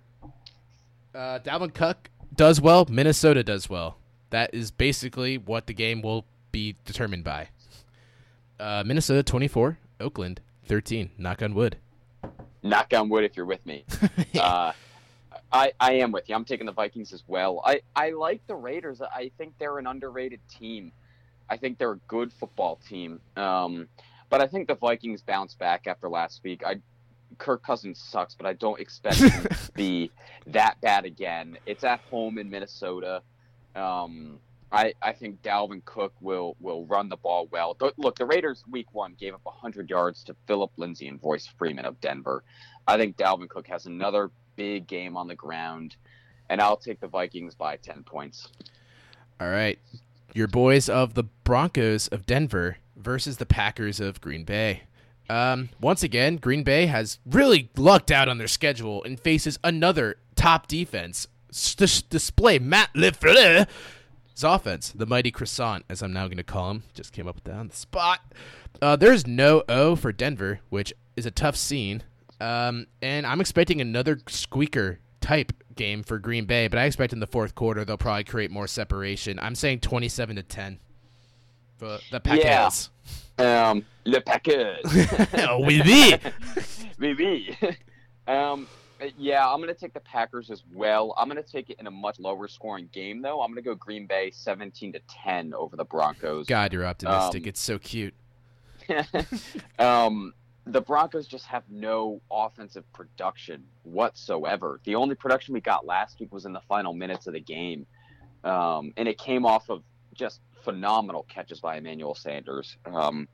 [SPEAKER 1] Uh, Dalvin Cook does well. Minnesota does well. That is basically what the game will be determined by. Uh, Minnesota 24, Oakland 13. Knock on wood.
[SPEAKER 2] Knock on wood if you're with me. [LAUGHS] uh, I, I am with you. I'm taking the Vikings as well. I, I like the Raiders. I think they're an underrated team. I think they're a good football team. Um, but I think the Vikings bounce back after last week. I Kirk Cousins sucks, but I don't expect him to [LAUGHS] be that bad again. It's at home in Minnesota. Um, I, I think Dalvin Cook will will run the ball well. Th- Look, the Raiders week one gave up 100 yards to Philip Lindsay and Royce Freeman of Denver. I think Dalvin Cook has another big game on the ground, and I'll take the Vikings by 10 points.
[SPEAKER 1] All right. Your boys of the Broncos of Denver versus the Packers of Green Bay. Um, once again, Green Bay has really lucked out on their schedule and faces another top defense. S- display Matt LaFleur's offense, the mighty croissant, as I'm now going to call him. Just came up with that on the spot. Uh, there's no O for Denver, which is a tough scene. Um, and I'm expecting another squeaker type game for Green Bay, but I expect in the fourth quarter they'll probably create more separation. I'm saying 27 to 10 for the Packers.
[SPEAKER 2] Um, Le Packers. [LAUGHS]
[SPEAKER 1] oh, oui, oui. [LAUGHS]
[SPEAKER 2] Maybe. um, yeah, I'm going to take the Packers as well. I'm going to take it in a much lower scoring game, though. I'm going to go Green Bay 17 to 10 over the Broncos.
[SPEAKER 1] God, you're optimistic.
[SPEAKER 2] Um,
[SPEAKER 1] it's so cute. [LAUGHS]
[SPEAKER 2] um, the Broncos just have no offensive production whatsoever. The only production we got last week was in the final minutes of the game, um, and it came off of just phenomenal catches by Emmanuel Sanders. Um,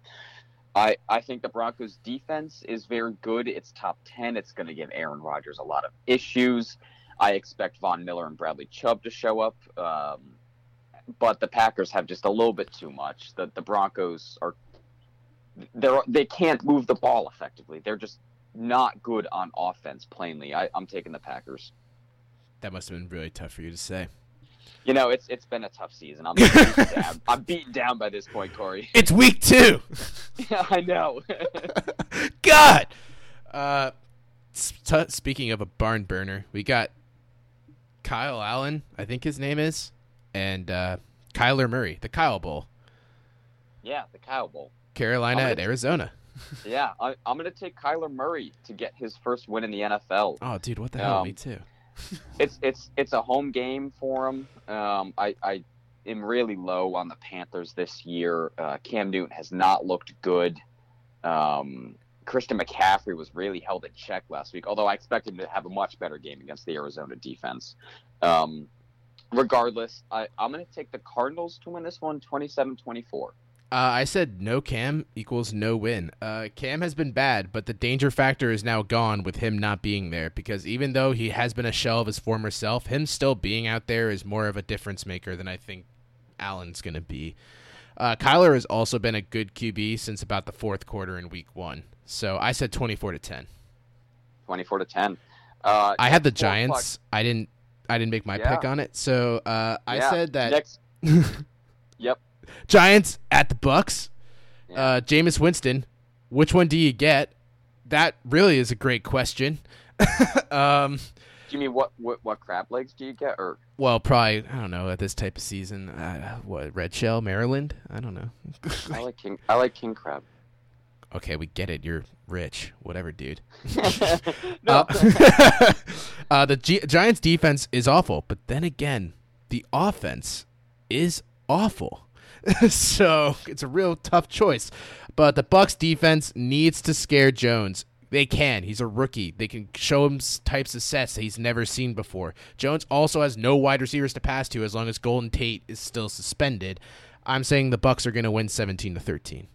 [SPEAKER 2] I I think the Broncos defense is very good. It's top ten. It's going to give Aaron Rodgers a lot of issues. I expect Von Miller and Bradley Chubb to show up. Um, but the Packers have just a little bit too much. The the Broncos are they're they can't move the ball effectively. They're just not good on offense. Plainly, I, I'm taking the Packers.
[SPEAKER 1] That must have been really tough for you to say.
[SPEAKER 2] You know, it's it's been a tough season. I'm beaten [LAUGHS] down. I'm beaten down by this point, Corey. [LAUGHS]
[SPEAKER 1] It's week two. [LAUGHS]
[SPEAKER 2] yeah, I know.
[SPEAKER 1] God. Uh, t- speaking of a barn burner, we got Kyle Allen, I think his name is, and uh, Kyler Murray, the Kyle Bowl.
[SPEAKER 2] Yeah, the Kyle Bowl.
[SPEAKER 1] Carolina at Arizona.
[SPEAKER 2] yeah, I, am going to take Kyler Murray to get his first win in the NFL.
[SPEAKER 1] Oh, dude, what the hell?
[SPEAKER 2] Um,
[SPEAKER 1] Me too. [LAUGHS]
[SPEAKER 2] it's it's it's a home game for him. Um, I, I am really low on the Panthers this year. Uh, Cam Newton has not looked good. Um, Christian McCaffrey was really held in check last week, although I expect him to have a much better game against the Arizona defense. Um, regardless, I, I'm going to take the Cardinals to win this one 27 24.
[SPEAKER 1] Uh, I said no Cam equals no win. Uh, Cam has been bad, but the danger factor is now gone with him not being there because even though he has been a shell of his former self, him still being out there is more of a difference maker than I think Allen's going to be. Uh, Kyler has also been a good QB since about the fourth quarter in week one. So I said 24 to 10.
[SPEAKER 2] 24 to 10. Uh,
[SPEAKER 1] I had the Giants. I didn't I didn't make my
[SPEAKER 2] Yeah.
[SPEAKER 1] pick on it. So uh, I
[SPEAKER 2] Yeah.
[SPEAKER 1] said that
[SPEAKER 2] Next, [LAUGHS] yep.
[SPEAKER 1] Giants at the Bucs.
[SPEAKER 2] Yeah.
[SPEAKER 1] Uh, Jameis Winston. Which one do you get? That really is a great question. [LAUGHS] um,
[SPEAKER 2] Do you mean what, what what crab legs do you get, or
[SPEAKER 1] well, probably I don't know at this type of season. Uh, what Red Shell, Maryland? I don't know. [LAUGHS]
[SPEAKER 2] I like king I like king crab.
[SPEAKER 1] okay, we get it. You're rich. Whatever, dude. [LAUGHS]
[SPEAKER 2] no,
[SPEAKER 1] Uh, uh, the G- Giants' defense is awful, but then again, the offense is awful. [LAUGHS] so it's a real tough choice. But the Bucs' defense needs to scare Jones. They can. He's a rookie. They can show him types of sets that he's never seen before. Jones also has no wide receivers to pass to as long as Golden Tate is still suspended. I'm saying the Bucs are going to win 17 to 13.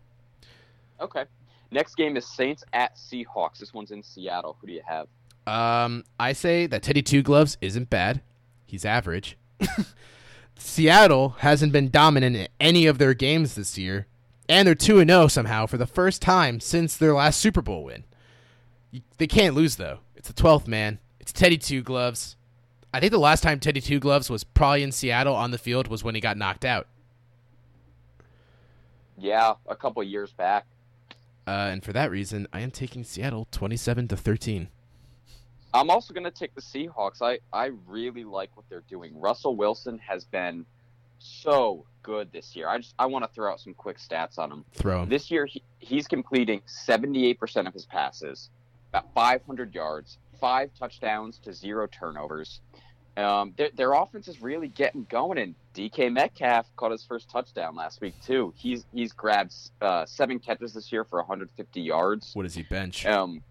[SPEAKER 2] okay. Next game is Saints at Seahawks. This one's in Seattle. Who do you have?
[SPEAKER 1] Um, I say that Teddy Two Gloves isn't bad. He's average. [LAUGHS] Seattle hasn't been dominant in any of their games this year, and they're two and zero somehow for the first time since their last Super Bowl win. They can't lose though. It's the twelfth man. It's Teddy Two Gloves. I think the last time Teddy Two Gloves was probably in Seattle on the field was when he got knocked out.
[SPEAKER 2] Yeah, a couple years back.
[SPEAKER 1] Uh, and for that reason, I am taking Seattle twenty-seven to thirteen.
[SPEAKER 2] I'm also going to take the Seahawks. I, I really like what they're doing. Russell Wilson has been so good this year. I just I want to throw out some quick stats on him.
[SPEAKER 1] Throw him.
[SPEAKER 2] This year he, he's completing 78% of his passes, about 500 yards, five touchdowns to zero turnovers. Um, their, their offense is really getting going, and DK Metcalf caught his first touchdown last week too. He's he's grabbed uh, seven catches this year for 150 yards.
[SPEAKER 1] What does he bench?
[SPEAKER 2] Um,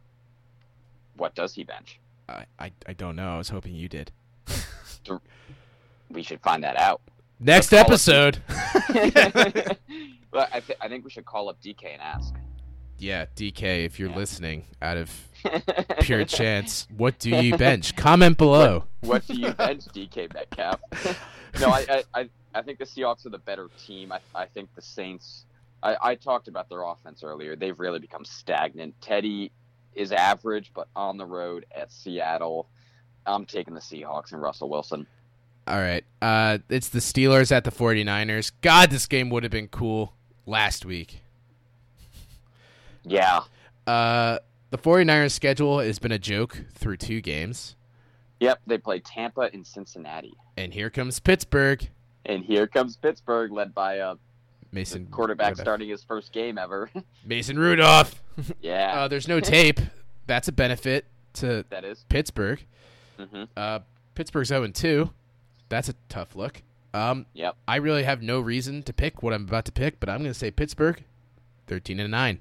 [SPEAKER 2] what does he bench?
[SPEAKER 1] I, I I don't know. I was hoping you did. [LAUGHS]
[SPEAKER 2] We should find that out.
[SPEAKER 1] Next episode. [LAUGHS] [LAUGHS]
[SPEAKER 2] but I, th- I think we should call up DK and ask.
[SPEAKER 1] yeah, DK, if you're
[SPEAKER 2] Yeah.
[SPEAKER 1] listening, out of pure chance, what do you bench? Comment below.
[SPEAKER 2] what do you bench, DK Metcalf? no, I, I, I, I think the Seahawks are the better team. I, I think the Saints. I, I talked about their offense earlier. They've really become stagnant. Teddy is average, but on the road at Seattle, I'm taking the Seahawks and Russell Wilson.
[SPEAKER 1] All right. Uh, it's the Steelers at the 49ers. God, this game would have been cool last week.
[SPEAKER 2] Yeah.
[SPEAKER 1] Uh, the 49ers schedule has been a joke through two games.
[SPEAKER 2] Yep. They play Tampa and Cincinnati.
[SPEAKER 1] And here comes Pittsburgh.
[SPEAKER 2] And here comes Pittsburgh, led by uh, the
[SPEAKER 1] Mason
[SPEAKER 2] quarterback
[SPEAKER 1] Rudolph.
[SPEAKER 2] starting his first game ever. [LAUGHS]
[SPEAKER 1] Mason Rudolph. [LAUGHS]
[SPEAKER 2] yeah,
[SPEAKER 1] Uh, there's no tape. That's a benefit to [LAUGHS]
[SPEAKER 2] that is.
[SPEAKER 1] Pittsburgh.
[SPEAKER 2] hmm
[SPEAKER 1] Uh, Pittsburgh's 0 2. That's a tough look. Um,
[SPEAKER 2] Yep.
[SPEAKER 1] I really have no reason to pick what I'm about to pick, but I'm going to say Pittsburgh, 13 and 9.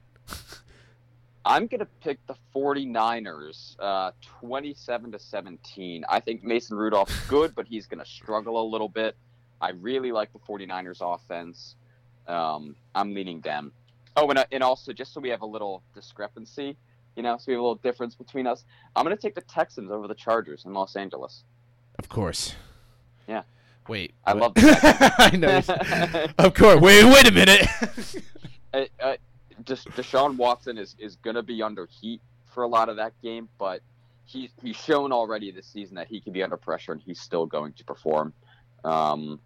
[SPEAKER 2] I'm going to pick the 49ers, uh, 27 to 17. I think Mason Rudolph's good, but he's going to struggle a little bit. I really like the 49ers offense. Um, I'm leaning them. Oh, and, uh, and also, just so we have a little discrepancy, you know, so we have a little difference between us, I'm going to take the Texans over the Chargers in Los Angeles.
[SPEAKER 1] Of course.
[SPEAKER 2] Yeah.
[SPEAKER 1] Wait.
[SPEAKER 2] I
[SPEAKER 1] what-
[SPEAKER 2] love [LAUGHS] the
[SPEAKER 1] I know. [LAUGHS] Of course. Wait. Wait a minute. [LAUGHS]
[SPEAKER 2] uh, uh, Des- Deshaun Watson is is going to be under heat for a lot of that game, but he's he's shown already this season that he can be under pressure and he's still going to perform. Um,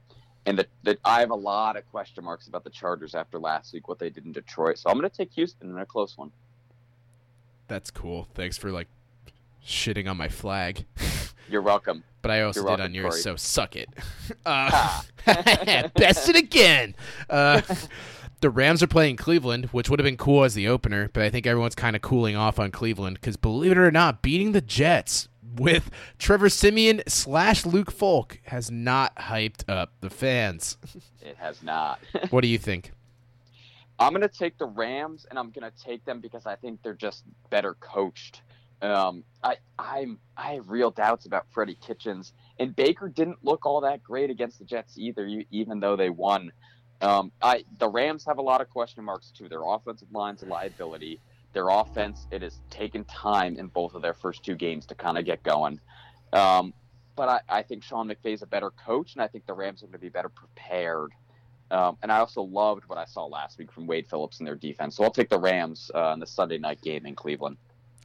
[SPEAKER 2] and that that I have a lot of question marks about the Chargers after last week, what they did in Detroit. So I'm going to take Houston in a close one.
[SPEAKER 1] That's cool. Thanks for like shitting on my flag. [LAUGHS]
[SPEAKER 2] You're welcome.
[SPEAKER 1] But I also
[SPEAKER 2] You're
[SPEAKER 1] did
[SPEAKER 2] welcome,
[SPEAKER 1] on yours,
[SPEAKER 2] Corey.
[SPEAKER 1] so suck it. [LAUGHS] Uh, [LAUGHS] bested again. Uh, the Rams are playing Cleveland, which would have been cool as the opener, but I think everyone's kind of cooling off on Cleveland because believe it or not, beating the Jets with Trevor Siemian slash Luke Falk has not hyped up the fans.
[SPEAKER 2] It has not. [LAUGHS]
[SPEAKER 1] what do you think?
[SPEAKER 2] I'm going to take the Rams, and I'm going to take them because I think they're just better coached. Um, I I'm I have real doubts about Freddie Kitchens, and Baker didn't look all that great against the Jets either, even though they won. Um, I the Rams have a lot of question marks too. Their offensive line's a liability. Their offense it has taken time in both of their first two games to kind of get going. Um, but I, I think Sean McVay's a better coach, and I think the Rams are going to be better prepared. Um, and I also loved what I saw last week from Wade Phillips and their defense. So I'll take the Rams uh, in the Sunday night game in Cleveland.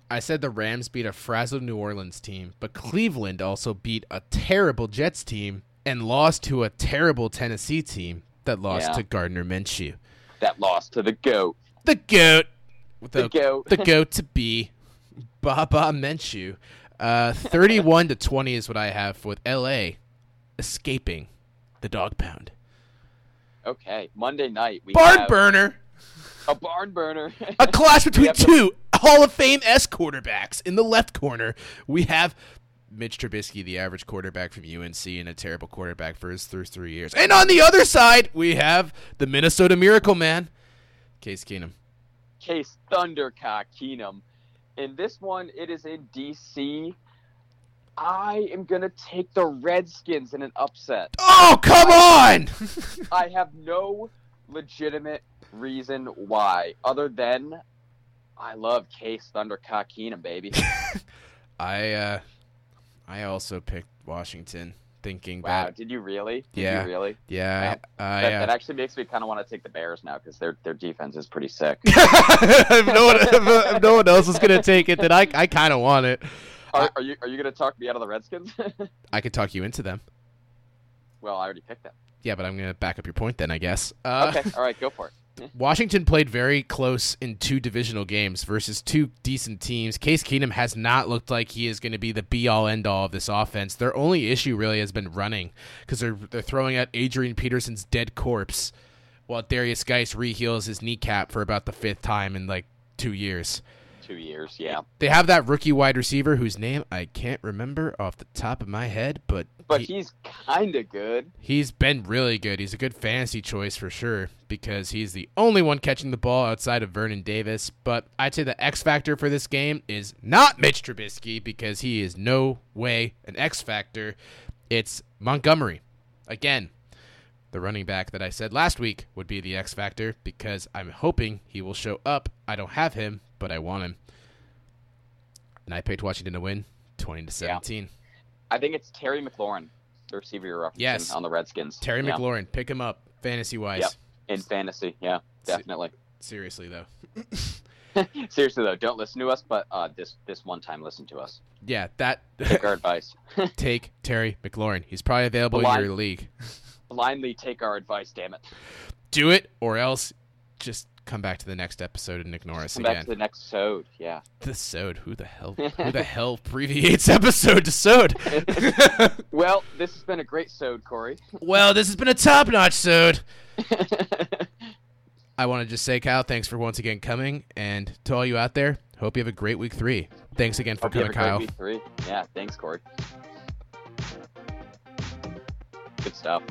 [SPEAKER 1] I said the Rams beat a frazzled New Orleans team, but Cleveland also beat a terrible Jets team and lost to a terrible Tennessee team that lost
[SPEAKER 2] Yeah.
[SPEAKER 1] to Gardner Minshew.
[SPEAKER 2] That lost to the GOAT.
[SPEAKER 1] The goat,
[SPEAKER 2] The [LAUGHS]
[SPEAKER 1] the,
[SPEAKER 2] GOAT.
[SPEAKER 1] the goat to be, Baba Minshew. Uh, [LAUGHS] Thirty-one to twenty is what I have with L.A. escaping the dog pound.
[SPEAKER 2] okay, Monday night we
[SPEAKER 1] Barn
[SPEAKER 2] have
[SPEAKER 1] burner.
[SPEAKER 2] a barn burner.
[SPEAKER 1] A clash [LAUGHS] between
[SPEAKER 2] have the-
[SPEAKER 1] two Hall of Fame S quarterbacks. In the left corner, we have Mitch Trubisky, the average quarterback from UNC, and a terrible quarterback for his first three years. And on the other side, we have the Minnesota Miracle Man, Case Keenum.
[SPEAKER 2] Case Thundercock Keenum. In this one, it is in DC. I am gonna take the Redskins in an upset.
[SPEAKER 1] Oh, come on! [LAUGHS]
[SPEAKER 2] I have no legitimate reason why, other than I love Case Thundercock Keenum, baby. [LAUGHS]
[SPEAKER 1] I uh, I also picked Washington, thinking
[SPEAKER 2] Wow,
[SPEAKER 1] that
[SPEAKER 2] did you really? Did
[SPEAKER 1] Yeah.
[SPEAKER 2] you really?
[SPEAKER 1] yeah, I, I,
[SPEAKER 2] That,
[SPEAKER 1] uh,
[SPEAKER 2] that actually makes me kind of want to take the Bears now because their their defense is pretty sick. [LAUGHS]
[SPEAKER 1] if no one if no one else is gonna take it, then I I kind of want it.
[SPEAKER 2] Are, are you are you gonna talk me out of the Redskins? [LAUGHS]
[SPEAKER 1] I could talk you into them.
[SPEAKER 2] well, I already picked them.
[SPEAKER 1] Yeah, but I'm gonna back up your point then, I guess. Uh,
[SPEAKER 2] Okay, all right, go for it.
[SPEAKER 1] Washington played very close in two divisional games versus two decent teams. Case Keenum has not looked like he is going to be the be all end all of this offense. Their only issue really has been running because they're they're throwing out Adrian Peterson's dead corpse while Derrius Guice reheals his kneecap for about the fifth time in like two years.
[SPEAKER 2] Two years, yeah.
[SPEAKER 1] They have that rookie wide receiver whose name I can't remember off the top of my head, but
[SPEAKER 2] But
[SPEAKER 1] he-
[SPEAKER 2] he's kind of good.
[SPEAKER 1] He's been really good. He's a good fantasy choice for sure because he's the only one catching the ball outside of Vernon Davis. But I'd say the X factor for this game is not Mitch Trubisky because he is no way an X factor. It's Montgomery. Again, the running back that I said last week would be the X factor because I'm hoping he will show up. I don't have him, but I want him. And I picked Washington to win 20 to 17.
[SPEAKER 2] I think it's Terry McLaurin, the receiver you're referencing
[SPEAKER 1] Yes.
[SPEAKER 2] on the Redskins.
[SPEAKER 1] Terry
[SPEAKER 2] yeah.
[SPEAKER 1] McLaurin, pick him up fantasy wise.
[SPEAKER 2] Yep. in fantasy. Yeah, definitely.
[SPEAKER 1] Seriously though. [LAUGHS]
[SPEAKER 2] Seriously though, don't listen to us, but uh, this this one time listen to us.
[SPEAKER 1] Yeah, that
[SPEAKER 2] Take our advice. [LAUGHS]
[SPEAKER 1] take Terry McLaurin. He's probably available in your league.
[SPEAKER 2] Blindly take our advice. Damn it.
[SPEAKER 1] Do it, or else just come back to the next episode and ignore us
[SPEAKER 2] Come back
[SPEAKER 1] again.
[SPEAKER 2] to the next sode. Yeah.
[SPEAKER 1] The sode. Who the hell? Who the [LAUGHS] hell abbreviates episode to sode? [LAUGHS] [LAUGHS]
[SPEAKER 2] Well, this has been a great sode, Corey.
[SPEAKER 1] well, this has been a top-notch sode. I want to just say, Kyle, thanks for once again coming, and to all you out there, hope you have a great week three. Thanks again for
[SPEAKER 2] Hope
[SPEAKER 1] coming, Kyle.
[SPEAKER 2] week three. Yeah, thanks, Corey. Good stuff.